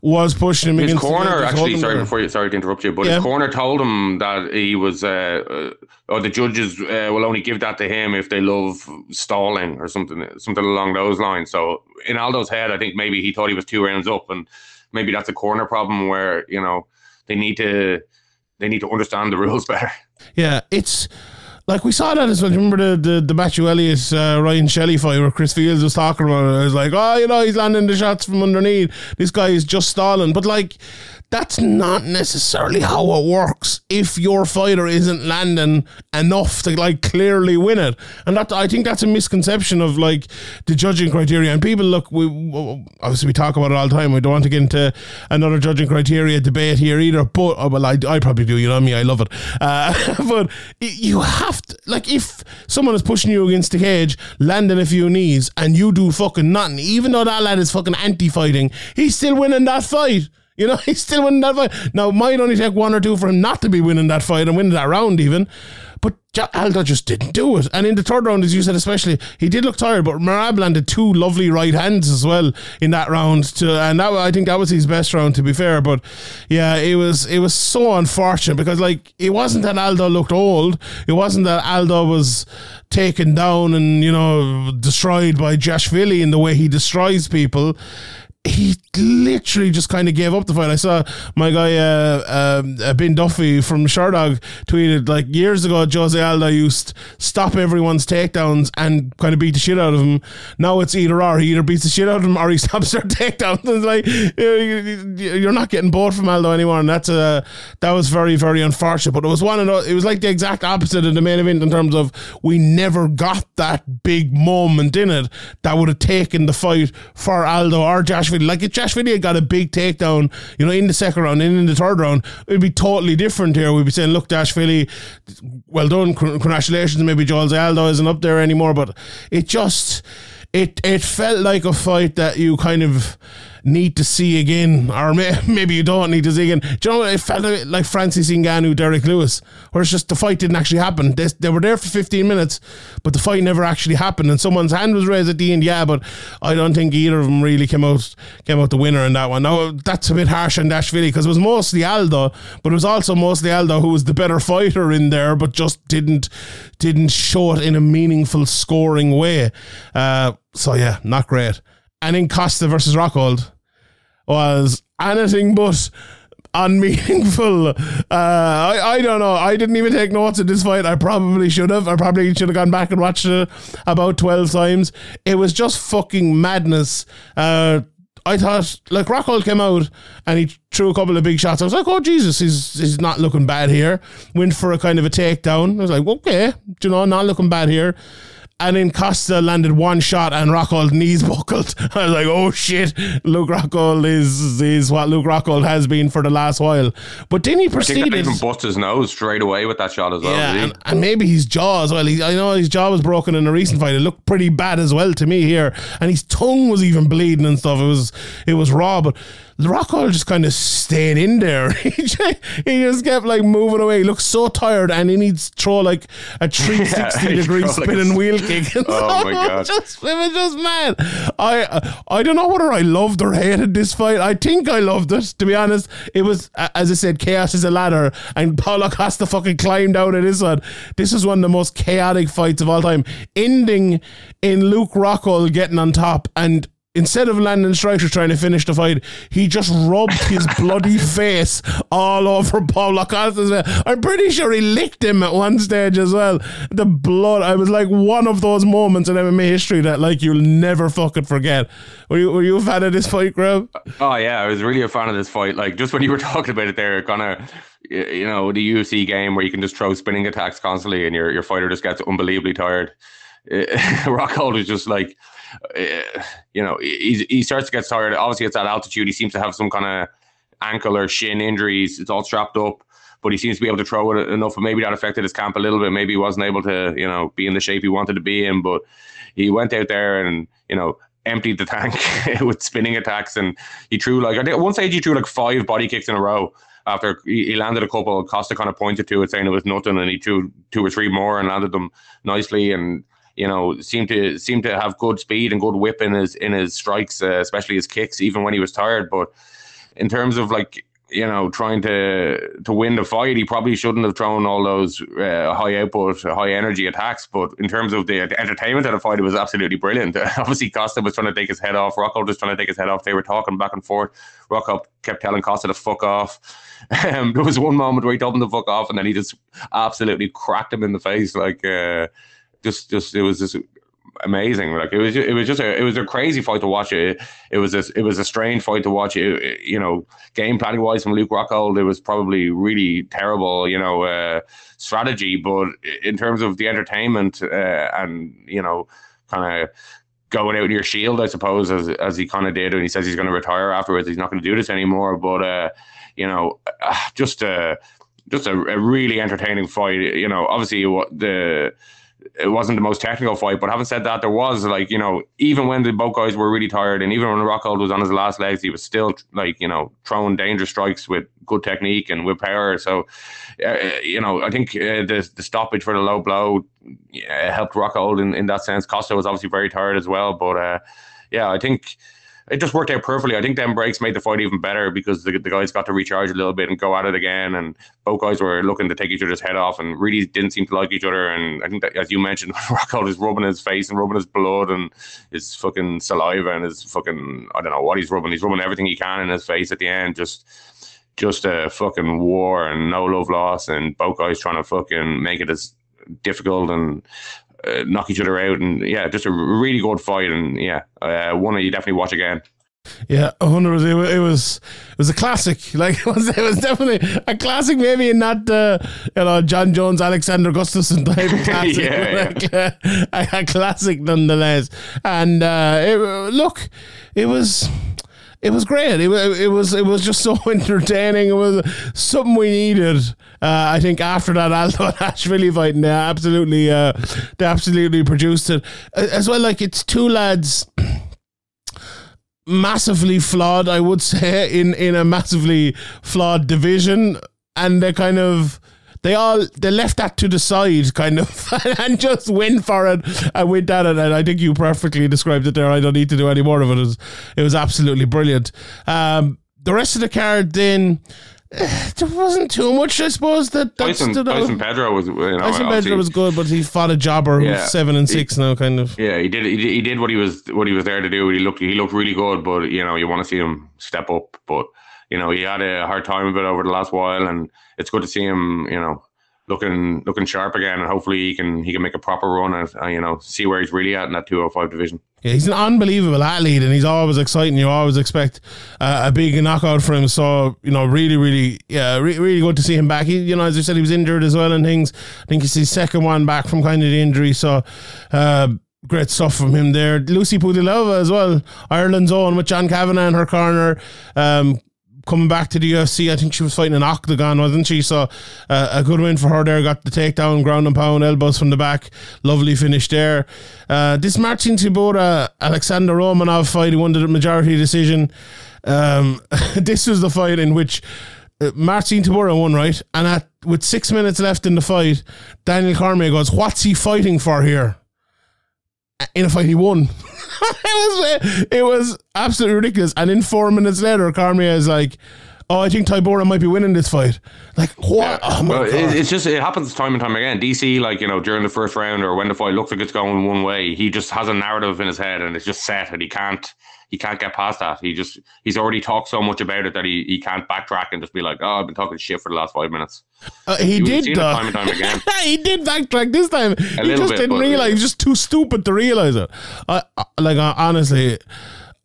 was pushing him His against the corner, actually, sorry there. before you, sorry to interrupt you, but Yeah. his corner told him that he was, uh, uh, or the judges uh, will only give that to him if they love stalling or something, something along those lines. So in Aldo's head, I think maybe he thought he was two rounds up, and maybe that's a corner problem where you know they need to they need to understand the rules better. Yeah, it's like we saw that as well. Remember the the, the Matthew Elliott uh, Ryan Shelley fight where Chris Fields was talking about it. It was like, oh, you know, he's landing the shots from underneath. This guy is just stalling, but like. That's not necessarily how it works. If your fighter isn't landing enough to like clearly win it, and that I think that's a misconception of like the judging criteria. And people look, we obviously we talk about it all the time. We don't want to get into another judging criteria debate here either. But oh, well, I, I probably do. You know me, I love it. Uh, but you have to like if someone is pushing you against the cage, landing a few knees, and you do fucking nothing, even though that lad is fucking anti-fighting, he's still winning that fight. You know, he's still winning that fight. Now, might only take one or two for him not to be winning that fight and winning that round, even. But Aldo just didn't do it. And in the third round, as you said, especially, he did look tired. But Merab landed two lovely right hands as well in that round. To, and that I think that was his best round, to be fair. But yeah, it was it was so unfortunate because like it wasn't that Aldo looked old. It wasn't that Aldo was taken down and you know destroyed by Dvalishvili in the way he destroys people he literally just kind of gave up the fight. I saw my guy uh, um, uh, Ben Duffy from Sherdog tweeted like years ago. Jose Aldo used to stop everyone's takedowns and kind of beat the shit out of him. Now it's either or. He either beats the shit out of him or he stops their takedowns. It's like you- you- you're not getting bored from Aldo anymore, and that's uh, that was very very unfortunate. But it was one of it was like the exact opposite of the main event in terms of we never got that big moment in it that would have taken the fight for Aldo or Like if Dvalishvili had got a big takedown, you know, in the second round and in the third round, it'd be totally different here. We'd be saying, look, Dvalishvili, well done, congratulations. Maybe Joel Aldo isn't up there anymore, but it just it it felt like a fight that you kind of need to see again, or may, maybe you don't need to see again. Do you know? It felt like, like Francis Ngannou, Derrick Lewis, where it's just the fight didn't actually happen. They, they were there for 15 minutes, but the fight never actually happened. And someone's hand was raised at the end, yeah, but I don't think either of them really came out came out the winner in that one. Now that's a bit harsh on Dvalishvili because it was mostly Aldo, but it was also mostly Aldo who was the better fighter in there, but just didn't didn't show it in a meaningful scoring way. Uh, so yeah, not great. And in Costa versus Rockhold was anything but unmeaningful. Uh, I, I don't know. I didn't even take notes of this fight. I probably should have. I probably should have gone back and watched it about 12 times. It was just fucking madness. Uh, I thought, like, Rockhold came out and he threw a couple of big shots. I was like, oh, Jesus, he's, he's not looking bad here. Went for a kind of a takedown. I was like, okay, you know, not looking bad here. And then Costa landed one shot and Rockhold knees buckled. I was like, oh shit, Luke Rockhold is is what Luke Rockhold has been for the last while. But then he proceeded. that even bust his nose straight away with that shot as well. Yeah, and, and maybe his jaw as well. He, I know his jaw was broken in a recent fight. It looked pretty bad as well to me here, and his tongue was even bleeding and stuff. It was it was raw, but Rockhold just kind of stayed in there. he, just, kept like moving away. He looked so tired, and he needs to throw like a 360 he degree like, spinning a- wheel kick. And Oh, my God. Just, it was just mad. I uh, I don't know whether I loved or hated this fight. I think I loved it. To be honest, it was as I said, chaos is a ladder, and Paulo Costa fucking climbed down at this one. This is one of the most chaotic fights of all time, ending in Luke Rockhold getting on top and instead of landing strikes or trying to finish the fight, he just rubbed his bloody face all over Paulo Costa. I'm pretty sure he licked him at one stage as well. The blood, I was like one of those moments in MMA history that like you'll never fucking forget. Were you, were you a fan of this fight, Graham? Oh yeah, I was really a fan of this fight. Like just when you were talking about it there, kind of, you know, the UFC game where you can just throw spinning attacks constantly and your your fighter just gets unbelievably tired. Rockhold is just like, uh, Eh, you know, he, he starts to get tired. Obviously, it's at altitude. He seems to have some kind of ankle or shin injuries. It's all strapped up, but he seems to be able to throw it enough. And maybe that affected his camp a little bit. Maybe he wasn't able to, you know, be in the shape he wanted to be in. But he went out there and, you know, emptied the tank with spinning attacks. And he threw like, I think at one stage he threw like five body kicks in a row. After he landed a couple, Costa kind of pointed to it, saying it was nothing, and he threw two or three more and landed them nicely. And you know, seemed to seemed to have good speed and good whip in his in his strikes, uh, especially his kicks, even when he was tired. But in terms of like you know trying to to win the fight, he probably shouldn't have thrown all those uh, high output, high energy attacks. But in terms of the entertainment of the fight, it was absolutely brilliant. Obviously, Costa was trying to take his head off. Rocco was trying to take his head off. They were talking back and forth. Rocco kept telling Costa to fuck off. Um, there was one moment where he told him to fuck off, and then he just absolutely cracked him in the face. Like, uh, just, just it was just amazing. Like it was, it was just a, it was a crazy fight to watch. It, it was a, it was a strange fight to watch. It, it, you know, game planning wise from Luke Rockhold, it was probably really terrible. You know, uh, strategy, but in terms of the entertainment uh, and you know, kind of going out in your shield, I suppose, as as he kind of did, and he says he's going to retire afterwards. He's not going to do this anymore. But uh, you know, just a just a, a, really entertaining fight. You know, obviously what the it wasn't the most technical fight, but having said that, there was like you know even when the both guys were really tired, and even when Rockhold was on his last legs, he was still like you know throwing dangerous strikes with good technique and with power. So uh, you know I think uh, the the stoppage for the low blow yeah, helped Rockhold in, in that sense. Costa was obviously very tired as well, but uh, yeah, I think it just worked out perfectly. I think them breaks made the fight even better because the, the guys got to recharge a little bit and go at it again. And both guys were looking to take each other's head off and really didn't seem to like each other. And I think that, as you mentioned, Rockhold is rubbing his face and rubbing his blood and his fucking saliva and his fucking, I don't know what he's rubbing. He's rubbing everything he can in his face at the end. Just, just a fucking war and no love lost. And both guys trying to fucking make it as difficult and uh, knock each other out, and yeah, just a really good fight, and yeah, uh, one that you definitely watch again. Yeah, hundred percent. It was it was a classic. Like it was, it was definitely a classic. Maybe not uh, you know Jon Jones, Alexander Gustafsson type of classic, yeah, yeah. Like, a, a, classic nonetheless. And uh, it, look, it was it was great. It, it was it was just so entertaining. It was something we needed. Uh, I think after that Aldo Ashvili fight, and they absolutely uh, they absolutely produced it as well. Like it's two lads. massively flawed, I would say, in in a massively flawed division, and they kind of they all they left that to the side kind of and just went for it and went at it and I think you perfectly described it there I don't need to do any more of it it was, it was absolutely brilliant um, the rest of the card then there wasn't too much, I suppose. That Tyson, Tyson Pedro was, you know, Tyson Pedro was good, but he fought a jobber Yeah. who's seven and six now, kind of. Yeah, he did. He did, he did what he was what he was there to do. He looked he looked really good, but you know you want to see him step up. But you know he had a hard time of it over the last while, and it's good to see him. You know looking looking sharp again, and hopefully he can he can make a proper run and uh, you know see where he's really at in that two hundred five division. Yeah, he's an unbelievable athlete, and he's always exciting. You always expect uh, a big knockout for him. So you know, really, really, yeah, re- really good to see him back. He, you know, as you said, he was injured as well and things. I think it's his second one back from kind of the injury. So. Uh, Great stuff from him there. Lucie Pudilova as well, Ireland's own with John Kavanagh in her corner. Um, coming back to the UFC. I think she was fighting an Oktagon, wasn't she? So uh, a good win for her there. Got the takedown, ground and pound, elbows from the back. Lovely finish there. Uh, this Marcin Tybura, Alexander Romanov fight, he won the majority decision. Um, this was the fight in which uh, Marcin Tybura won, right? And at, with six minutes left in the fight, Daniel Cormier goes, What's he fighting for here? In a fight he won. it was uh, it was absolutely ridiculous. And then four minutes later, Cormier is like, "Oh, I think Tybura might be winning this fight." Like what? Oh Well, it, it's just it happens time and time again. DC, like you know, during the first round or when the fight looks like it's going one way, he just has a narrative in his head and it's just set, and he can't he can't get past that. He just he's already talked so much about it that he, he can't backtrack and just be like, oh, I've been talking shit for the last five minutes. Uh, he did though. time and time again. he did backtrack this time. he just bit, didn't realize. He was just too stupid to realize it. I, I like uh, honestly.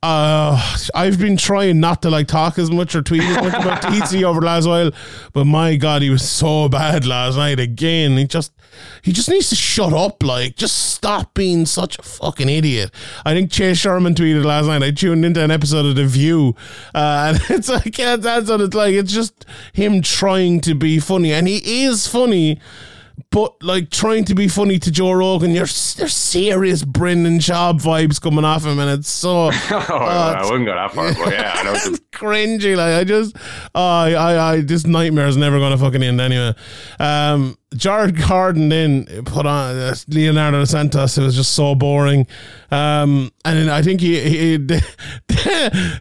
Uh, I've been trying not to like talk as much or tweet as much about DC over the last while, but my god, he was so bad last night again. He just, he just needs to shut up. Like, just stop being such a fucking idiot. I think Chase Sherman tweeted last night. I tuned into an episode of The View, uh, and it's like yeah, that's what it's like. It's just him trying to be funny, and he is funny but like trying to be funny to Joe Rogan, you're there's serious Brendan Schaub vibes coming off him, and it's so oh, I wouldn't go that far, but yeah, I know. it's cringy. Like I just, oh, I, I, I, this nightmare is never going to fucking end anyway. Um, Jared Gordon then put on uh, Leonardo Santos. It was just so boring. Um, and then I think he he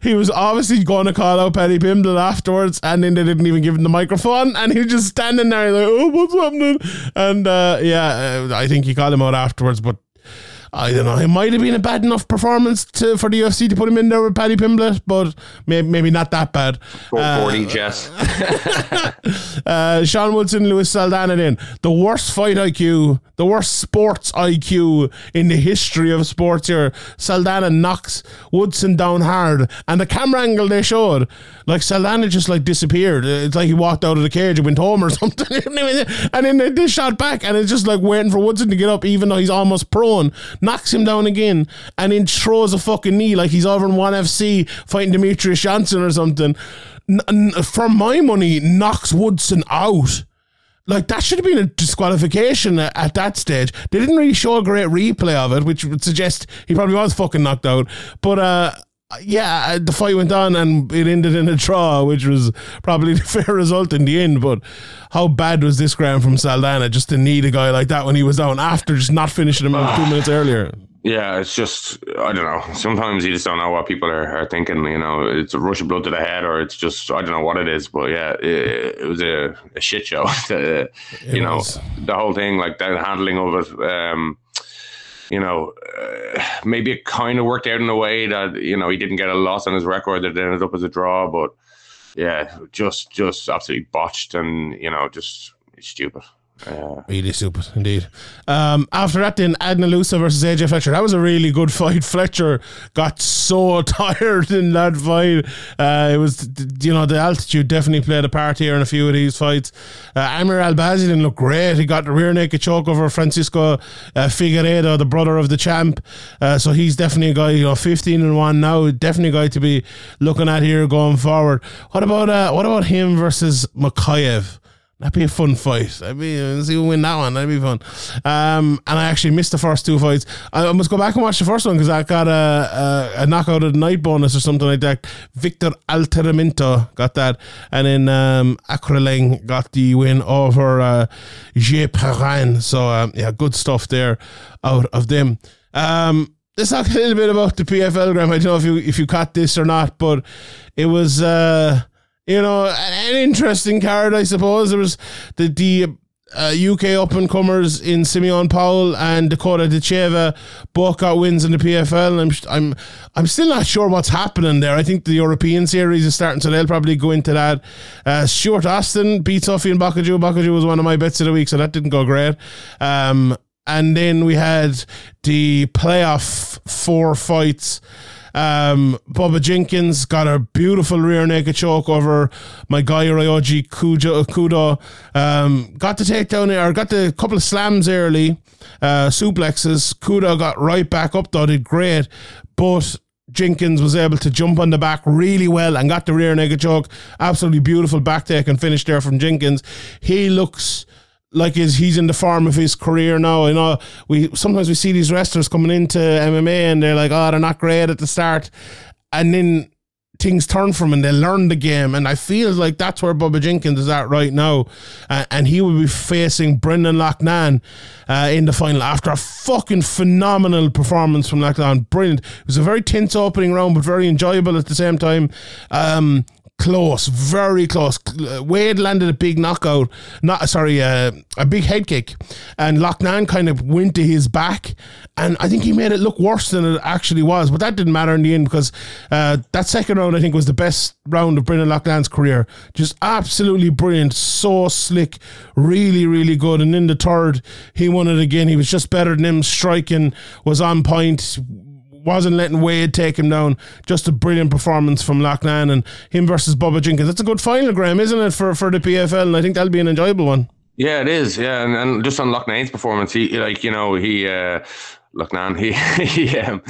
he was obviously going to call out Paddy Pimblett afterwards, and then they didn't even give him the microphone, and he was just standing there like, oh, what's happening? And uh, yeah, uh, I think he called him out afterwards, but. I don't know. It might have been a bad enough performance to, for the UFC to put him in there with Paddy Pimblett, but maybe, maybe not that bad. Uh, 40 Jess. uh, Sean Woodson, Luis Saldana then. The worst fight IQ, the worst sports IQ in the history of sports here. Saldana knocks Woodson down hard. And the camera angle they showed, like Saldana just like disappeared. It's like he walked out of the cage and went home or something. and then they, they shot back and it's just like waiting for Woodson to get up even though he's almost prone. Knocks him down again and then throws a fucking knee like he's over in ONE FC fighting Demetrious Johnson or something. N- for my money, knocks Woodson out. Like that should have been a disqualification at, at that stage. They didn't really show a great replay of it, which would suggest he probably was fucking knocked out. But uh, yeah, the fight went on and it ended in a draw, which was probably the fair result in the end. But how bad was this ground from Saldana just to need a guy like that when he was down after just not finishing him two minutes earlier? Yeah, it's just I don't know. Sometimes you just don't know what people are, are thinking. You know, it's a rush of blood to the head, or it's just I don't know what it is. But yeah, it, it was a, a shit show. You know, was. the whole thing, like the handling of it. Um, you know, uh, maybe it kind of worked out in a way that you know he didn't get a loss on his record that ended up as a draw. But yeah, just just absolutely botched, and you know, just stupid. Uh, Really stupid, indeed. Um, after that, then Ange Loosa versus AJ Fletcher. That was a really good fight. Fletcher got so tired in that fight. Uh, it was, you know, the altitude definitely played a part here in a few of these fights. Uh, Amir Albazi didn't look great. He got the rear naked choke over Francisco uh, Figueiredo, the brother of the champ. Uh, so he's definitely a guy, you know, 15 and 1 now. Definitely a guy to be looking at here going forward. What about uh, what about him versus Mokaev? That'd be a fun fight. I'd be uh, see who win that one. That'd be fun. Um, and I actually missed the first two fights. I, I must go back and watch the first one because I got a, a a knockout of the night bonus or something like that. Victor Altamirano got that, and then um, Aoriqileng got the win over uh, Jay Perrin. So um, yeah, good stuff there out of them. Um, let's talk a little bit about the PFL, Graham. I don't know if you if you caught this or not, but it was. Uh, you know, an interesting card, I suppose. There was the the uh, UK up and comers in Simeon Powell and Dakota Ditcheva both got wins in the PFL. I'm I'm I'm still not sure what's happening there. I think the European series is starting, so they'll probably go into that. Uh, Stuart Austin beat Sophie and Bakaju. Bakaju was one of my bets of the week, so that didn't go great. Um, and then we had the playoff four fights. Um, Bubba Jenkins got a beautiful rear naked choke over my guy Ryoji Kujo, Kudo. Um, got the takedown or got the couple of slams early, uh, suplexes. Kudo got right back up though, did great, but Jenkins was able to jump on the back really well and got the rear naked choke. Absolutely beautiful back take and finish there from Jenkins. He looks like is he's in the form of his career now. You know, we sometimes we see these wrestlers coming into MMA and they're like, oh, they're not great at the start, and then things turn from and they learn the game. And I feel like that's where Bubba Jenkins is at right now, uh, and he will be facing Brendan Loughnane uh, in the final after a fucking phenomenal performance from Loughnane. Brilliant. It was a very tense opening round, but very enjoyable at the same time. Um, close, very close. Wade landed a big knockout, not sorry, uh, a big head kick, and Loughnane kind of went to his back, and I think he made it look worse than it actually was. But that didn't matter in the end because uh, that second round I think was the best round of Brendan Loughnane's career. Just absolutely brilliant, so slick, really, really good. And in the third, he won it again. He was just better than him. Striking was on point wasn't letting Wade take him down. Just a brilliant performance from Loughnane and him versus Bubba Jenkins. That's a good final, Graham, isn't it, for, for the PFL? And I think that'll be an enjoyable one. Yeah, it is. Yeah, and, and just on Loughnane's performance, he like you know he. Uh, Loughnane, he, he um,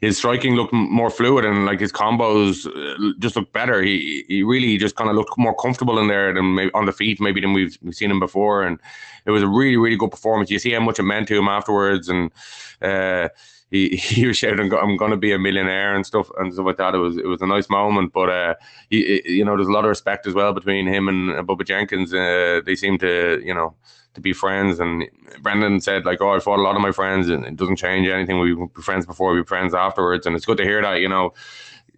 his striking looked more fluid and like his combos uh, just looked better. He he really just kind of looked more comfortable in there than maybe on the feet maybe than we've, we've seen him before. And it was a really really good performance. You see how much it meant to him afterwards, and uh, he he was shouting, "I'm going to be a millionaire" and stuff and stuff like that. It was it was a nice moment, but uh, he, you know, there's a lot of respect as well between him and Bubba Jenkins. Uh, they seem to, you know, to be friends. And Brendan said, like, "Oh, I fought a lot of my friends, and it doesn't change anything. We were friends before, we were friends afterwards." And it's good to hear that. You know,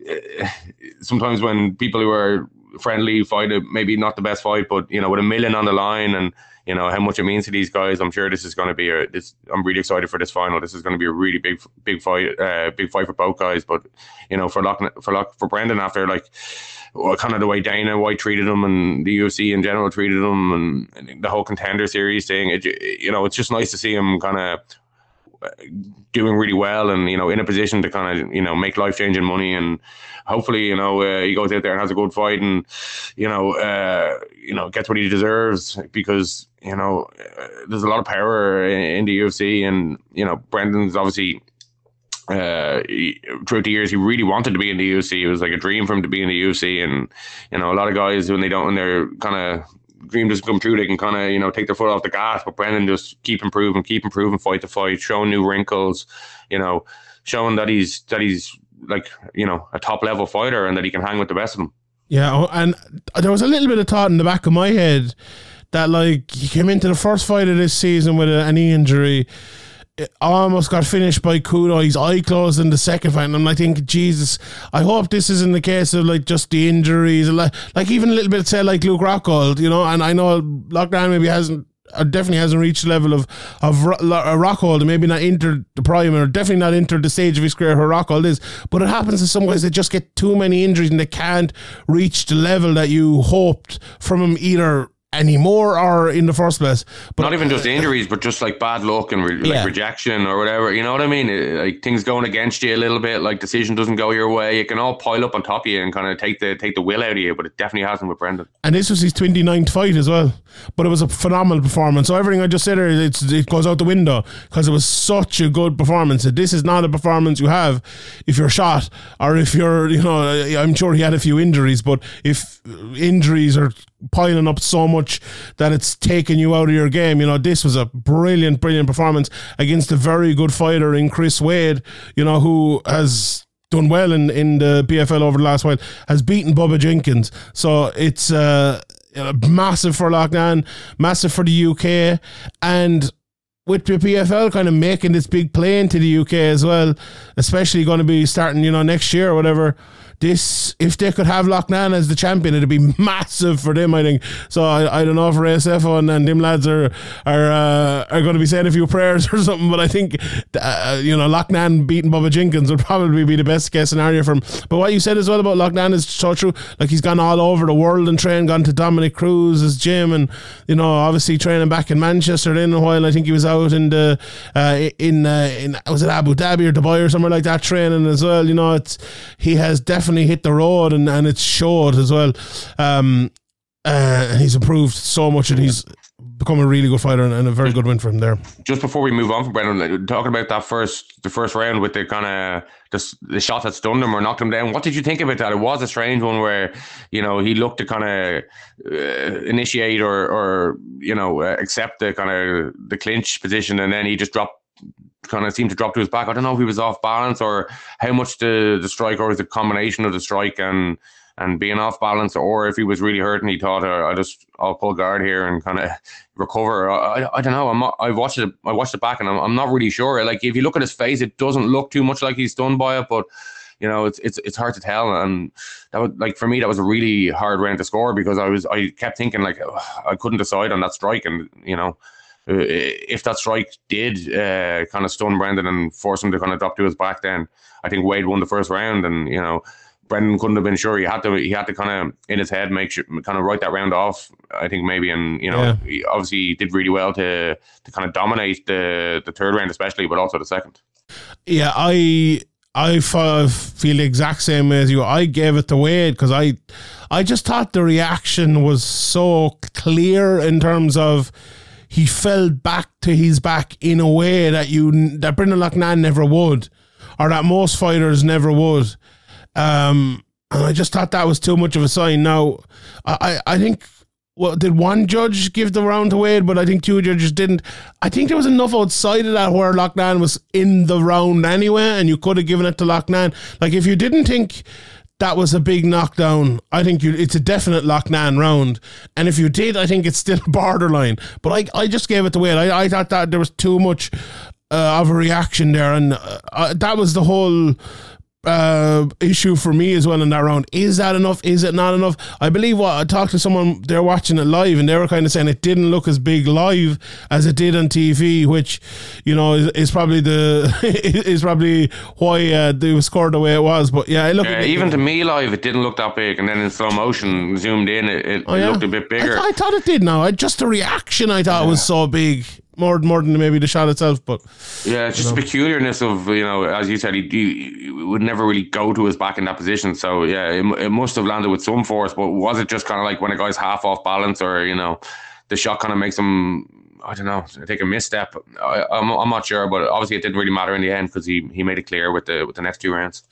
sometimes when people who are friendly fight, maybe not the best fight, but you know, with a million on the line and you know how much it means to these guys. I'm sure this is going to be a. This, I'm really excited for this final. This is going to be a really big, big fight, uh, big fight for both guys. But you know, for Lock, for Lock, for Brendan after like well, kind of the way Dana White treated him and the UFC in general treated him and, and the whole contender series thing. It, you know, it's just nice to see him kind of doing really well and you know in a position to kind of you know make life changing money and hopefully you know uh, he goes out there and has a good fight and you know uh, you know gets what he deserves because you know uh, there's a lot of power in, in the UFC and you know Brendan's obviously uh, throughout the years, he really wanted to be in the UFC. It was like a dream for him to be in the UFC, and you know, a lot of guys when they don't, when they're kind of dream doesn't come true, they can kind of you know take their foot off the gas. But Brendan just keep improving, keep improving, fight to fight, showing new wrinkles, you know, showing that he's that he's like you know a top level fighter and that he can hang with the best of them. Yeah, oh, and there was a little bit of thought in the back of my head that like he came into the first fight of this season with a, a knee injury. Almost got finished by Kudo. His eye closed in the second fight, and I think, Jesus, I hope this isn't the case of like just the injuries, like, like even a little bit say like Luke Rockhold, you know. And I know Loughnane maybe hasn't or definitely hasn't reached the level of of Ro- uh, Rockhold and maybe not entered the prime or definitely not entered the stage of his career where Rockhold is. But it happens in some guys they just get too many injuries and they can't reach the level that you hoped from him either anymore or in the first place. But Not even just injuries, but just like bad luck and re- Yeah. like rejection or whatever. You know what I mean? It- like things going against you a little bit, like decision doesn't go your way. It can all pile up on top of you and kind of take the take the will out of you. But it definitely hasn't with Brendan. and this was his 29th fight as well. But it was a phenomenal performance. So everything I just said there, it's, it goes out the window because it was such a good performance. This is not a performance you have if you're shot or if you're, you know, I'm sure he had a few injuries, but if injuries are piling up so much that it's taking you out of your game, you know, this was a brilliant, brilliant performance against a very good fighter in Chris Wade, you know, who has done well in, in the PFL over the last while, has beaten Bubba Jenkins. So it's uh, uh, massive for Loughnane, massive for the UK, and with the PFL kind of making this big play into the UK as well, especially going to be starting, you know, next year or whatever. This, if they could have Loughnane as the champion, it'd be massive for them. I think. So I, I don't know if ASF and, and them lads are are uh, are going to be saying a few prayers or something. But I think uh, you know Loughnane beating Bubba Jenkins would probably be the best case scenario for him. But what you said as well about Loughnane is so true. Like he's gone all over the world and trained, gone to Dominick Cruz's gym, and you know obviously training back in Manchester. Then a while, I think he was out in the uh, in uh, in was it Abu Dhabi or Dubai or somewhere like that training as well. You know, it's he has definitely hit the road and and it's showed as well. Um, uh, he's improved so much and he's become a really good fighter and, and a very good win for him there. Just before we move on from Brendan, talking about that first the first round with the kind of the, the shot that stunned him or knocked him down. What did you think about that? It was a strange one where you know he looked to kind of uh, initiate or or you know uh, accept the kind of the clinch position, and then he just dropped. Kind of seemed to drop to his back. I don't know if he was off balance or how much the the strike or was the combination of the strike and and being off balance, or if he was really hurt and he thought, uh, I just I'll pull guard here and kind of recover. I, I, I don't know. I'm not, I watched it. I watched it back, and I'm, I'm not really sure. Like if you look at his face, it doesn't look too much like he's stunned by it, but you know, it's it's it's hard to tell. And that was like for me, that was a really hard round to score because I was I kept thinking like "Ugh, I couldn't decide on that strike, and you know. Uh, If that strike did uh, kind of stun Brendan and force him to kind of drop to his back, then I think Wade won the first round, and you know Brendan couldn't have been sure. He had to he had to kind of in his head make sure kind of write that round off. I think maybe and you know Yeah. he obviously did really well to to kind of dominate the the third round especially, but also the second. Yeah, I I f- feel the exact same as you. I gave it to Wade because I I just thought the reaction was so clear in terms of he fell back to his back in a way that you that Brendan Loughnane never would, or that most fighters never would. Um, and I just thought that was too much of a sign. Now, I, I think, well, did one judge give the round to Wade, but I think two judges didn't. I think there was enough outside of that where Loughnane was in the round anyway, and you could have given it to Loughnane. Like, if you didn't think that was a big knockdown, I think you, it's a definite Loughnane round. And if you did, I think it's still borderline. But I, I just gave it Wade. I, I thought that there was too much uh, of a reaction there, and uh, uh, that was the whole uh, issue for me as well in that round. Is that enough? Is it not enough? I believe what I talked to someone they're watching it live and they were kind of saying it didn't look as big live as it did on TV, which you know is, is probably the is probably why uh, they scored the way it was. But yeah, it looked Yeah, even to me live, it didn't look that big, and then in slow motion, zoomed in, it, it, Oh, it looked a bit I, bigger. th- I thought it did. Now, I, just the reaction I thought was so big, more more than maybe the shot itself. But Yeah, it's just the peculiarness of you know, as you said, he, he, would never really go to his back in that position. So yeah, it, it must have landed with some force. But was it just kind of like when a guy's half off balance, or you know, the shot kind of makes him, I don't know, take a misstep? I, I'm, I'm not sure, but obviously it didn't really matter in the end because he, he made it clear with the with the next two rounds.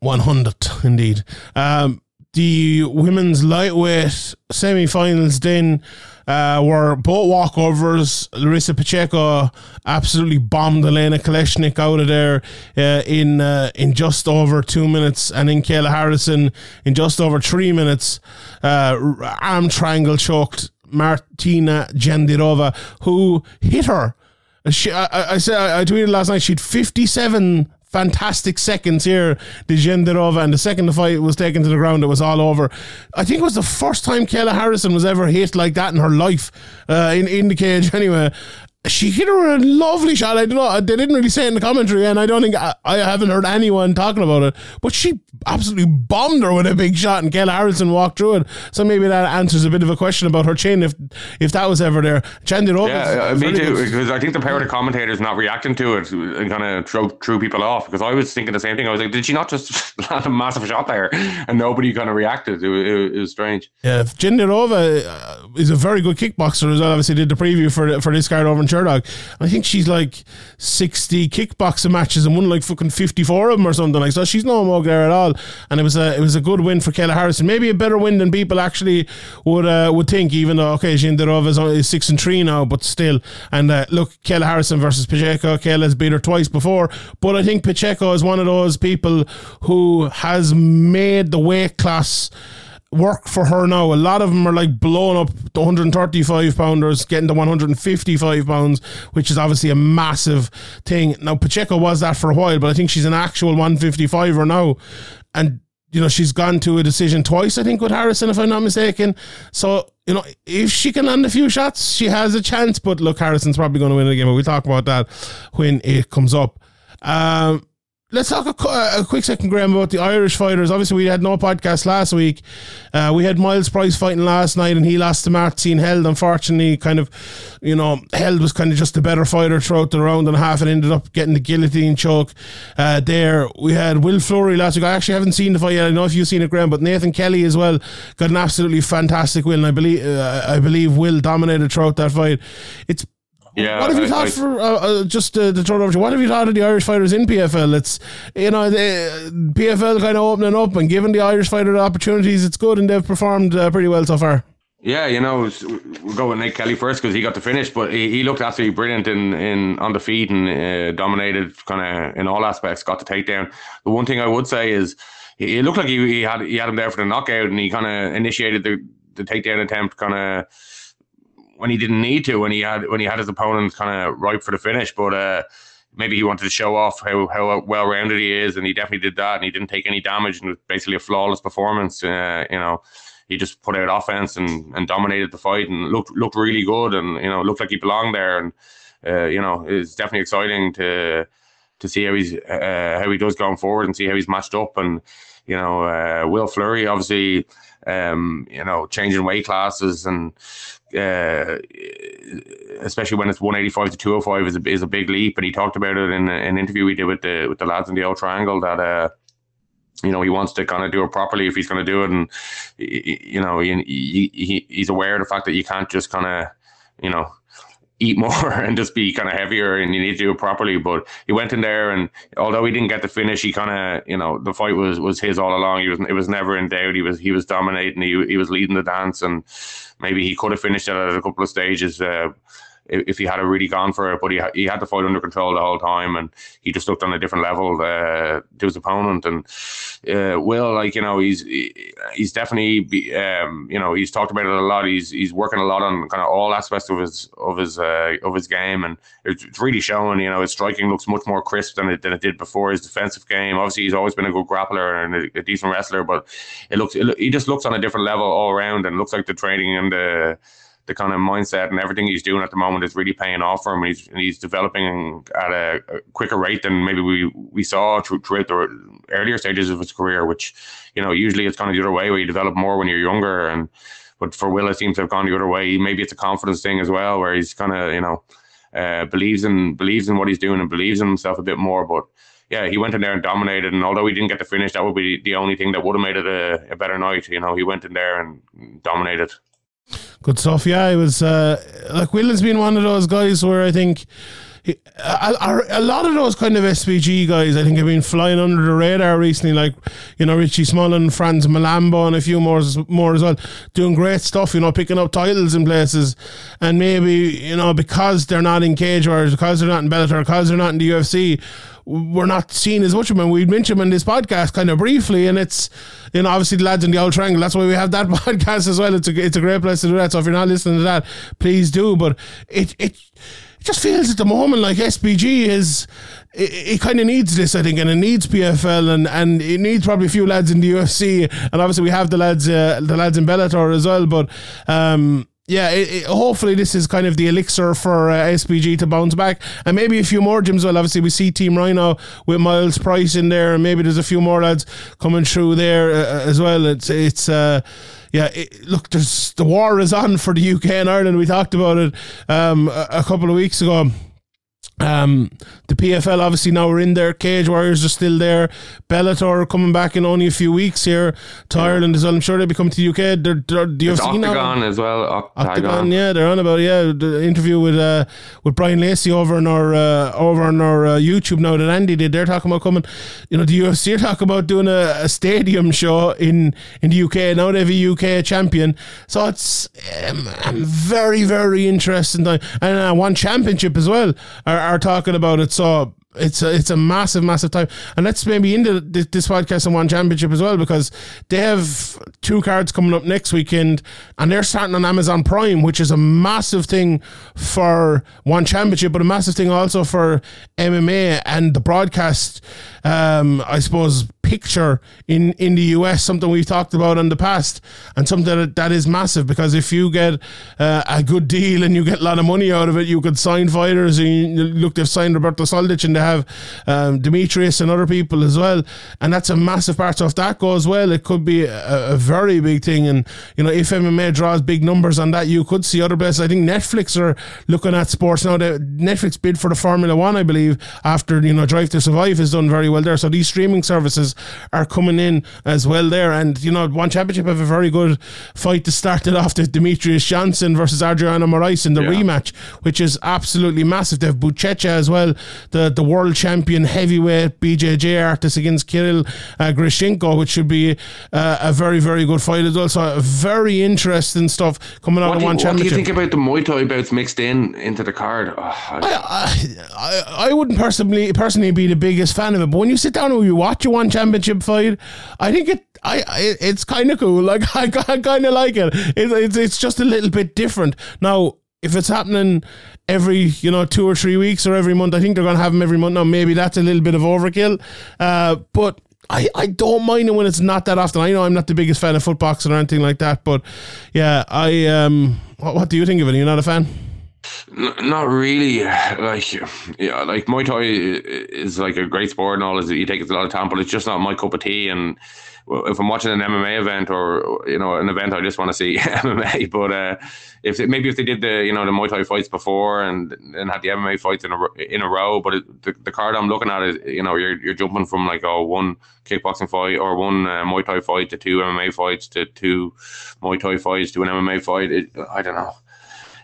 100 indeed. Um, the women's lightweight semi-finals then uh, were both walkovers. Larissa Pacheco absolutely bombed Elena Kolesnik out of there uh, in uh, in just over two minutes, and then Kayla Harrison in just over three minutes. Uh, arm triangle choked Martina Jandirova, who hit her. She, I, I- said I tweeted last night. She'd fifty-seven fantastic seconds here, the Genderova, and the second the fight was taken to the ground, it was all over. I think it was the first time Kayla Harrison was ever hit like that in her life, uh, in in the cage anyway. She hit her a lovely shot. I don't know. They didn't really say it in the commentary, and I don't think I, I haven't heard anyone talking about it. But she absolutely bombed her with a big shot, and Kayla Harrison walked through it. So maybe that answers a bit of a question about her chin, if if that was ever there. Jandirova, Yeah, uh, me too. Because I think the power of the commentators not reacting to it and kind of throw threw people off. Because I was thinking the same thing. I was like, did she not just land a massive shot there? And nobody kind of reacted. It, it, it was strange. Yeah, Jindirova uh, is a very good kickboxer as well. Obviously, did the preview for for this card over in Sherdog. I think she's like sixty kickboxing matches and won like fucking fifty four of them or something like. So she's no mug there at all. And it was a it was a good win for Kayla Harrison. Maybe a better win than people actually would uh, would think. Even though okay, Jindirova is only six and three now, but still. And uh, look, Kayla Harrison versus Pacheco. Kayla's beat her twice before, but I think Pacheco is one of those people who has made the weight class work for her now. A lot of them are like blowing up the 135 pounders, getting to 155 pounds, which is obviously a massive thing. Now, Pacheco was that for a while, but I think she's an actual 155er now. And, you know, she's gone to a decision twice, I think, with Harrison, if I'm not mistaken. So, you know, if she can land a few shots, she has a chance. But look, Harrison's probably going to win the game, but we'll talk about that when it comes up. Um, Let's talk a, a quick second, Graham, about the Irish fighters. Obviously, we had no podcast last week. Uh, we had Miles Price fighting last night, and he lost to Martin Held. Unfortunately, kind of, you know, Held was kind of just the better fighter throughout the round and a half, and ended up getting the guillotine choke uh, there. We had Will Fleury last week. I actually haven't seen the fight yet. I know if you've seen it, Graham, but Nathan Kelly as well got an absolutely fantastic win. I believe, uh, I believe Will dominated throughout that fight. It's Yeah. what have you thought I- for uh, uh, just uh, to it over to? What have you thought of the Irish fighters in PFL? It's you know the PFL kind of opening up and giving the Irish fighter the opportunities. It's good and they've performed uh, pretty well so far. Yeah, you know, we'll go with Nate Kelly first because he got the finish, but he, he looked absolutely brilliant in, in on the feet and uh, dominated kind of in all aspects. Got the takedown. The one thing I would say is he, it looked like he, he had he had him there for the knockout, and he kind of initiated the the takedown attempt kind of when he didn't need to when he had when he had his opponents kind of ripe for the finish. But uh, maybe he wanted to show off how how well rounded he is, and he definitely did that. And he didn't take any damage, and it was basically a flawless performance. Uh, you know, he just put out offense and, and dominated the fight and looked looked really good, and you know looked like he belonged there. And uh, you know, it's definitely exciting to to see how he's uh, how he does going forward and see how he's matched up. And you know, uh, Will Fleury obviously, um, you know, changing weight classes and uh, especially when it's 185 to 205 is a, is a big leap. And he talked about it in an interview we did with the with the lads in the O Triangle that. Uh, you know, he wants to kind of do it properly if he's going to do it, and you know, he, he he's aware of the fact that you can't just kind of, you know, eat more and just be kind of heavier and you need to do it properly. But he went in there and although he didn't get the finish, he kind of, you know, the fight was, was his all along. He was, it was never in doubt. He was, he was dominating. He, he was leading the dance and maybe he could have finished it at a couple of stages. Uh, if he had really gone for it, but he he had the fight under control the whole time, and he just looked on a different level uh, to his opponent. And uh, Will, like you know, he's he's definitely be, um, you know he's talked about it a lot. He's he's working a lot on kind of all aspects of his of his uh, of his game, and it's, it's really showing. You know, his striking looks much more crisp than it than it did before. His defensive game, obviously, he's always been a good grappler and a, a decent wrestler, but it looks it, he just looks on a different level all around, and looks like the training and the the kind of mindset and everything he's doing at the moment is really paying off for him. And he's, and he's developing at a, a, quicker rate than maybe we, we saw throughout the earlier stages of his career, which, you know, usually it's kind of the other way where you develop more when you're younger. And, but for Will, it seems to have gone the other way. Maybe it's a confidence thing as well, where he's kind of, you know, uh, believes in believes in what he's doing and believes in himself a bit more. But yeah, he went in there and dominated. And although he didn't get the finish, that would be the only thing that would have made it a, a better night. You know, he went in there and dominated. Good stuff. Yeah, it was uh, like Will has been one of those guys where I think he, a, a, lot of those kind of SBG guys, I think, have been flying under the radar recently. Like you know, Richie Smullen, Frans Mlambo, and a few more more as well, doing great stuff. You know, picking up titles in places, and maybe you know because they're not in Cage Warriors, because they're not in Bellator, because they're not in the UFC we're not seen as much of them. We mentioned them in this podcast kind of briefly, and it's you know obviously the lads in the old triangle. That's why we have that podcast as well. It's a it's a great place to do that. So if you're not listening to that, please do. But it it. It just feels at the moment like SBG is it, it kind of needs this, I think, and it needs PFL and, and it needs probably a few lads in the UFC, and obviously we have the lads uh, the lads in Bellator as well. But um, yeah, it, it, hopefully this is kind of the elixir for uh, SBG to bounce back, and maybe a few more gyms. Well, obviously we see Team Rhino with Miles Price in there, and maybe there's a few more lads coming through there uh, as well. It's it's. Uh, yeah, it, look, there's the war is on for the UK and Ireland. We talked about it um, a, a couple of weeks ago. Um, the PFL obviously now we're in there. Cage Warriors are still there. Bellator coming back in only a few weeks here to yeah. Ireland as well. I'm sure they'll be coming to the UK. They're, they're the it's UFC Oktagon now. as well. Oktagon. Oktagon. yeah, they're on about yeah. The interview with uh, with Brian Lacey over on our uh, over on our uh, YouTube now that Andy did. They're talking about coming. You know, the UFC are talking about doing a, a stadium show in in the UK. Now they have a UK champion, so it's um, very very interesting time and uh, one championship as well. Are, are talking about it. So it's a, it's a massive, massive time. And let's maybe into this podcast and one championship as well because they have two cards coming up next weekend and they're starting on Amazon Prime, which is a massive thing for one championship, but a massive thing also for MMA and the broadcast. Um, I suppose picture in in the US, something we've talked about in the past, and something that, that is massive because if you get uh, a good deal and you get a lot of money out of it, you could sign fighters. And look, they've signed Roberto Soldic and they have um, Demetrious and other people as well, and that's a massive part. So if that goes well, it could be a, a very big thing. And you know, if MMA draws big numbers on that, you could see other places. I think Netflix are looking at sports now. The Netflix bid for the Formula One, I believe, after you know Drive to Survive has done very well there. So these streaming services are coming in as well there. And, you know, one championship have a very good fight to start it off. The Demetrious Johnson versus Adriano Moraes in the yeah. rematch, which is absolutely massive. They have Buchecha as well, the, the world champion heavyweight BJJ artist against Kirill uh, Grishenko, which should be uh, a very, very good fight as well. So, very interesting stuff coming out of one championship. What do you think about the Muay Thai bouts mixed in into the card? Oh, I, I, I, wouldn't personally personally be the biggest fan of it, but when you sit down and you watch a one championship fight. I think it. I, it's kind of cool. Like I, I kind of like it. it. It's it's just a little bit different. Now if it's happening every you know two or three weeks or every month, I think they're going to have them every month now. Maybe that's a little bit of overkill, uh, but. I, I don't mind it when it's not that often. I know I'm not the biggest fan of foot boxing or anything like that, but yeah, I um, what, what do you think of it? You're you not a fan? Not really. Like, yeah, like Muay Thai is like a great sport and all. Is you take it a lot of time, but it's just not my cup of tea. And if I'm watching an MMA event or you know an event, I just want to see MMA. But uh, if they, maybe if they did the you know the Muay Thai fights before and and had the MMA fights in a in a row, but it, the, the card I'm looking at is you know you're you're jumping from like oh one kickboxing fight or one uh, Muay Thai fight to two MMA fights to two Muay Thai fights to an MMA fight. It, I don't know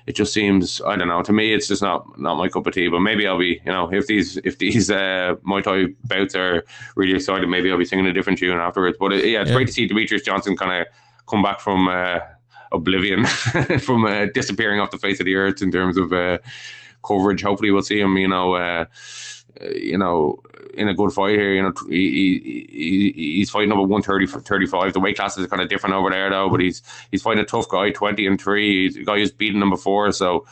it just seems I don't know. To me, it's just not not my cup of tea. But maybe I'll be you know if these if these uh, Muay Thai bouts are really excited, maybe I'll be singing a different tune afterwards. But uh, yeah, it's Yeah. great to see Demetrious Johnson kind of come back from uh, oblivion, from uh, disappearing off the face of the earth in terms of uh, coverage. Hopefully, we'll see him. You know. Uh, you know, in a good fight here, you know, he, he, he he's fighting at 130 for 35. The weight classes are kind of different over there, though. But he's he's fighting a tough guy, 20 and three. He's a guy who's beaten him before, so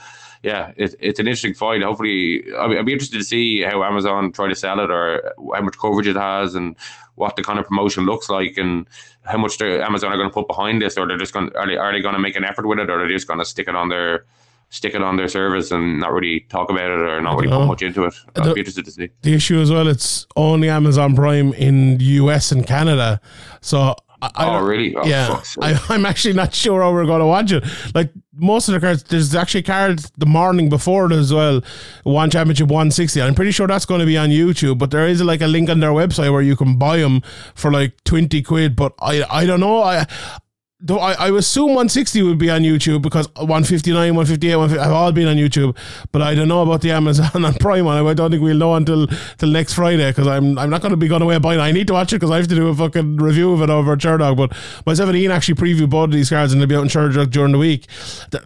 yeah, it, it's an interesting fight. Hopefully, I'll be, I'll be interested to see how Amazon try to sell it, or how much coverage it has, and what the kind of promotion looks like, and how much the Amazon are going to put behind this, or they're just going are they are they going to make an effort with it, or they're just going to stick it on their stick it on their service and not really talk about it or not really put much into it. I'll don't- be interested to see. the issue as well. It's only Amazon Prime in the US and Canada. So I, I Oh really? Oh, yeah, I, I'm actually not sure how we're going to watch it. Like most of the cards, there's actually cards the morning before it as well. One Championship 160. I'm pretty sure that's going to be on YouTube, but there is like a link on their website where you can buy them for like 20 quid. But I, I don't know. I. Though I, I assume 160 would be on YouTube because 159, 158, 150 have all been on YouTube. But I don't know about the Amazon and Prime one. I don't think we'll know until till next Friday because I'm I'm not going to be going away buying. it. I need to watch it because I have to do a fucking review of it over at Sherdog. But myself and Ian actually preview both of these cards and they'll be out in Sherdog during the week.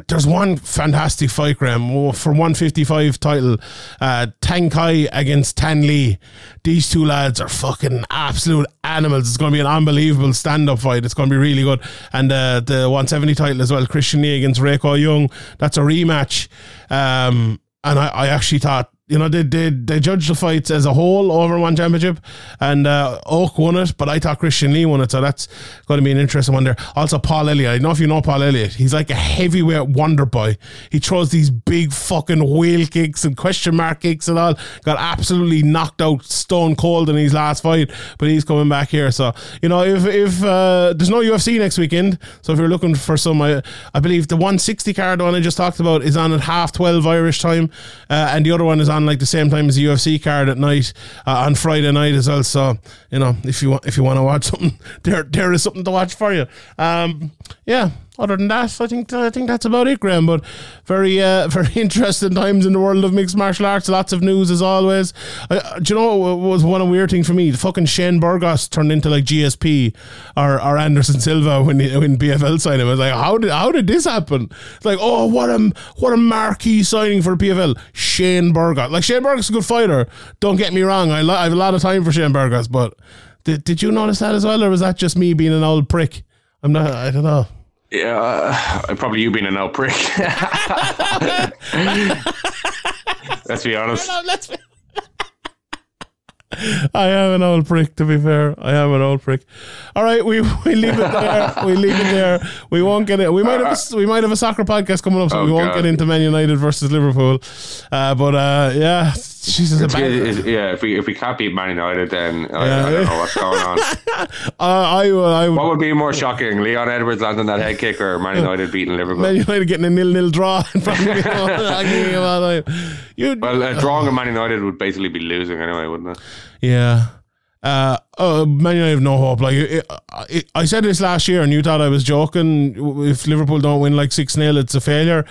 There's one fantastic fight, Graham, oh, for 155 title. Uh, Tang Kai against Thanh Le. These two lads are fucking absolute animals. It's going to be an unbelievable stand up fight. It's going to be really good. And uh, the 170 title as well, Christian Lee against Ok Rae Yoon. That's a rematch. Um, and I, I actually thought, you know, they, they they judged the fights as a whole over one championship, and uh, Ok won it, but I thought Christian Lee won it, so that's going to be an interesting one there. Also, Paul Elliott. I don't know if you know Paul Elliott. He's like a heavyweight wonder boy. He throws these big fucking wheel kicks and question mark kicks and all. Got absolutely knocked out stone cold in his last fight, but he's coming back here. So you know, if if uh, there's no UFC next weekend, so if you're looking for some, I, I believe the 160 card one I just talked about is on at half 12 Irish time, uh, and the other one is on like the same time as the UFC card at night uh, on Friday night as well. So you know, if you want if you want to watch something, there there is something to watch for you. Um, yeah. Other than that, I think I think that's about it, Graham. But very uh, very interesting times in the world of mixed martial arts. Lots of news as always. Uh, do you know what was one weird thing for me? The fucking Shane Burgos turned into like GSP or, or Anderson Silva when he, when PFL signed him. I was like, how did how did this happen? It's like, oh, what a what a marquee signing for PFL. Shane Burgos. Like Shane Burgos is a good fighter. Don't get me wrong. I, li- I have a lot of time for Shane Burgos, but did, did you notice that as well, or was that just me being an old prick? I'm not. I don't know. Yeah, uh, probably you being an old prick. Let's be honest. Let's I am an old prick, to be fair. I am an old prick. All right, we, we leave it there. We leave it there. We won't get it. We might have a, we might have a soccer podcast coming up, so Oh, we won't God. get into Man United versus Liverpool. Uh, but uh, yeah, Jesus, It's- it's- yeah, if we if we can't beat Man United, then I, Yeah. I don't know what's going on. uh, I would, I would. What would be more shocking, Leon Edwards landing that head kick or Man United beating Liverpool? Man United getting a nil nil draw in front of me. I'm giving him all the time. You, well, drawing a Man United would basically be losing anyway, wouldn't it? Yeah. Uh, oh, Man United have no hope. Like it, it, I said this last year, and you thought I was joking. If Liverpool don't win like six 0 it's a failure.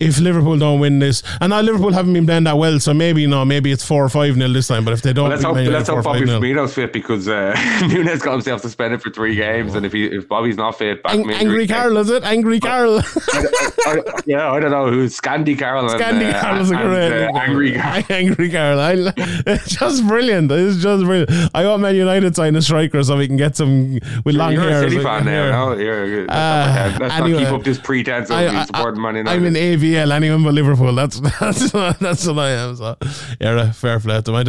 If Liverpool don't win this, and now Liverpool haven't been playing that well, so maybe no, maybe it's four or five 0 this time. But if they don't, Let's beat hope, let's hope Bobby Firmino's fit because uh, Nunez got himself suspended for three games, and if he if Bobby's not fit, back Ang- Angry Carl, is it? Angry Carl. I, yeah, I don't know who's Scandy Carroll. and, Scandi uh, Carl's a and, great uh. Angry Carl. Angry Carl. I, it's just brilliant. It's just brilliant. I want Man United could sign a striker so we can get some with long You're hair. a City fan now. No, you're, you're, that's Uh, my. Let's anyway. not keep up this pretense of I- I- supporting Man United. I'm in ABL, anyone but Liverpool. That's that's that's what I am. So yeah, fair play to them. I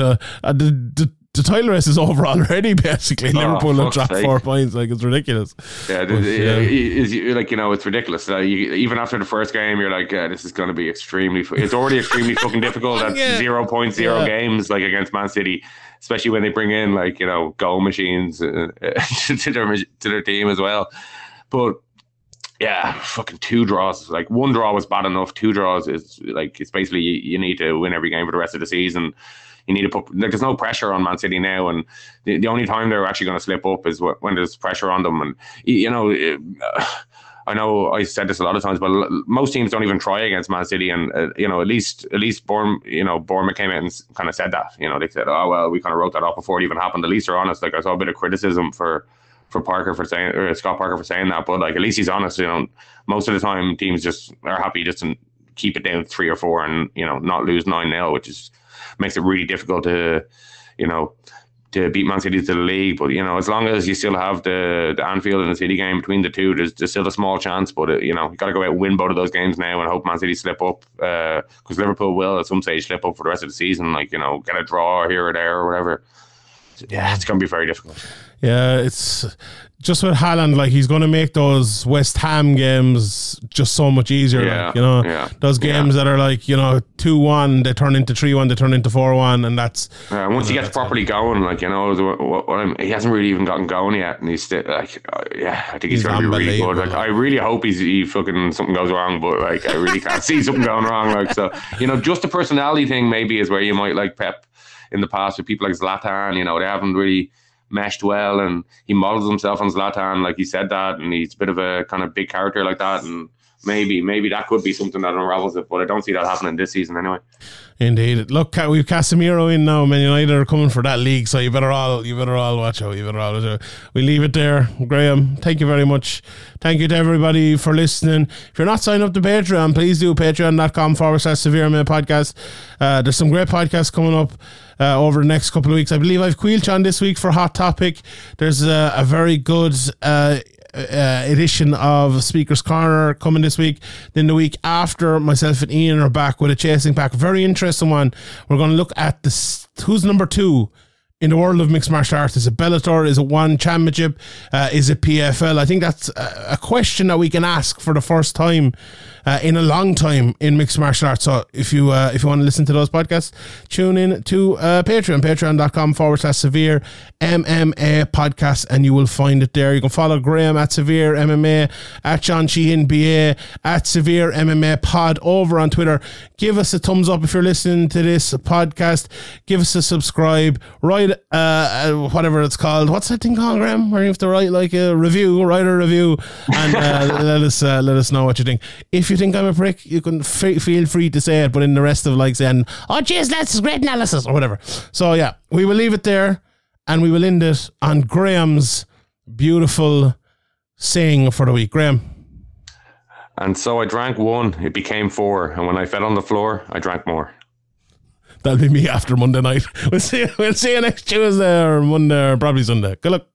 uh, the, the the title race is over already. Basically, Liverpool have Oh, dropped sake. four points. Like it's ridiculous. Yeah, But, yeah. is like you know, it's ridiculous. Uh, you, even after the first game, you're like, uh, this is going to be extremely. fu- It's already extremely fucking difficult at Yeah. zero point zero Yeah. games, like against Man City, especially when they bring in like you know goal machines uh, to their to their team as well. But yeah, fucking two draws. Like one draw was bad enough. Two draws is like it's basically you, you need to win every game for the rest of the season. You need to put like there's no pressure on Man City now, and the, the only time they're actually going to slip up is when there's pressure on them. And you know, it, I know I said this a lot of times, but most teams don't even try against Man City, and uh, you know, at least at least Bourne, you know, Bournemouth came in and kind of said that. You know, they said, "Oh well, we kind of wrote that off before it even happened." At least they're honest. Like I saw a bit of criticism for for Parker for saying or Scott Parker for saying that, but like at least he's honest. You know, most of the time teams just are happy just to keep it down three or four and you know not lose nine 0 which is makes it really difficult to you know to beat Man City to the league. But you know, as long as you still have the the Anfield and the City game between the two, there's, there's still a small chance. But uh, you know, you got to go out and win both of those games now and hope Man City slip up because Liverpool will at some stage slip up for the rest of the season. Like you know, get a draw here or there or whatever. Yeah, it's going to be very difficult. Yeah, it's just with Haaland, like he's going to make those West Ham games just so much easier. Yeah, like, you know, yeah, those games that are like you know two one, they turn into three one, they turn into four one, and that's Uh, once he gets properly going, like you know, what, what I'm, he hasn't really even gotten going yet, and he's still like, uh, yeah, I think he's, He's going to be really good. Like, I really hope he's he fucking something goes wrong, but like, I really can't see something going wrong. Like, so you know, just the personality thing maybe is where you might like Pep in the past with people like Zlatan. You know, they haven't really meshed well, and he models himself on Zlatan, like he said that, and he's a bit of a kind of big character like that, and. Maybe, maybe that could be something that unravels it, but I don't see that happening this season anyway. Indeed. Look, we've Casemiro in now. Man United are coming for that league, so you better all you better all watch out. You better all watch out. We leave it there, Graham. Thank you very much. Thank you to everybody for listening. If you're not signed up to Patreon, please do patreon.com forward slash severe MMA podcast. Uh, there's some great podcasts coming up. Uh, over the next couple of weeks, I believe I've Quilch on this week for Hot Topic. There's a, a very good uh, uh, edition of Speaker's Corner coming this week. Then the week after, myself and Ian are back with a chasing pack. Very interesting one. We're going to look at this. who's number two in the world of mixed martial arts. Is it Bellator? Is it One Championship? Uh, is it PFL? I think that's a, a question that we can ask for the first time uh, in a long time in mixed martial arts. So if you uh, if you want to listen to those podcasts, tune in to uh, Patreon, patreon.com forward slash severe MMA podcast, and you will find it there. You can follow Graham at severe MMA, at John Sheehan BA, at severe MMA pod over on Twitter. Give us a thumbs up if you're listening to this podcast. Give us a subscribe. Write uh, uh, whatever it's called. What's that thing called, Graham? Where you have to write like a review, write a review, and uh, let us uh, let us know what you think. If you think I'm a prick, you can f- feel free to say it. But in the rest of like saying, "Oh, jeez, that's great analysis" or whatever. So yeah, we will leave it there, and we will end it on Graham's beautiful saying for the week. Graham. And so I drank one, it became four. And when I fell on the floor, I drank more. That'll be me after Monday night. We'll see. We'll see you next Tuesday or Monday or probably Sunday. Good luck.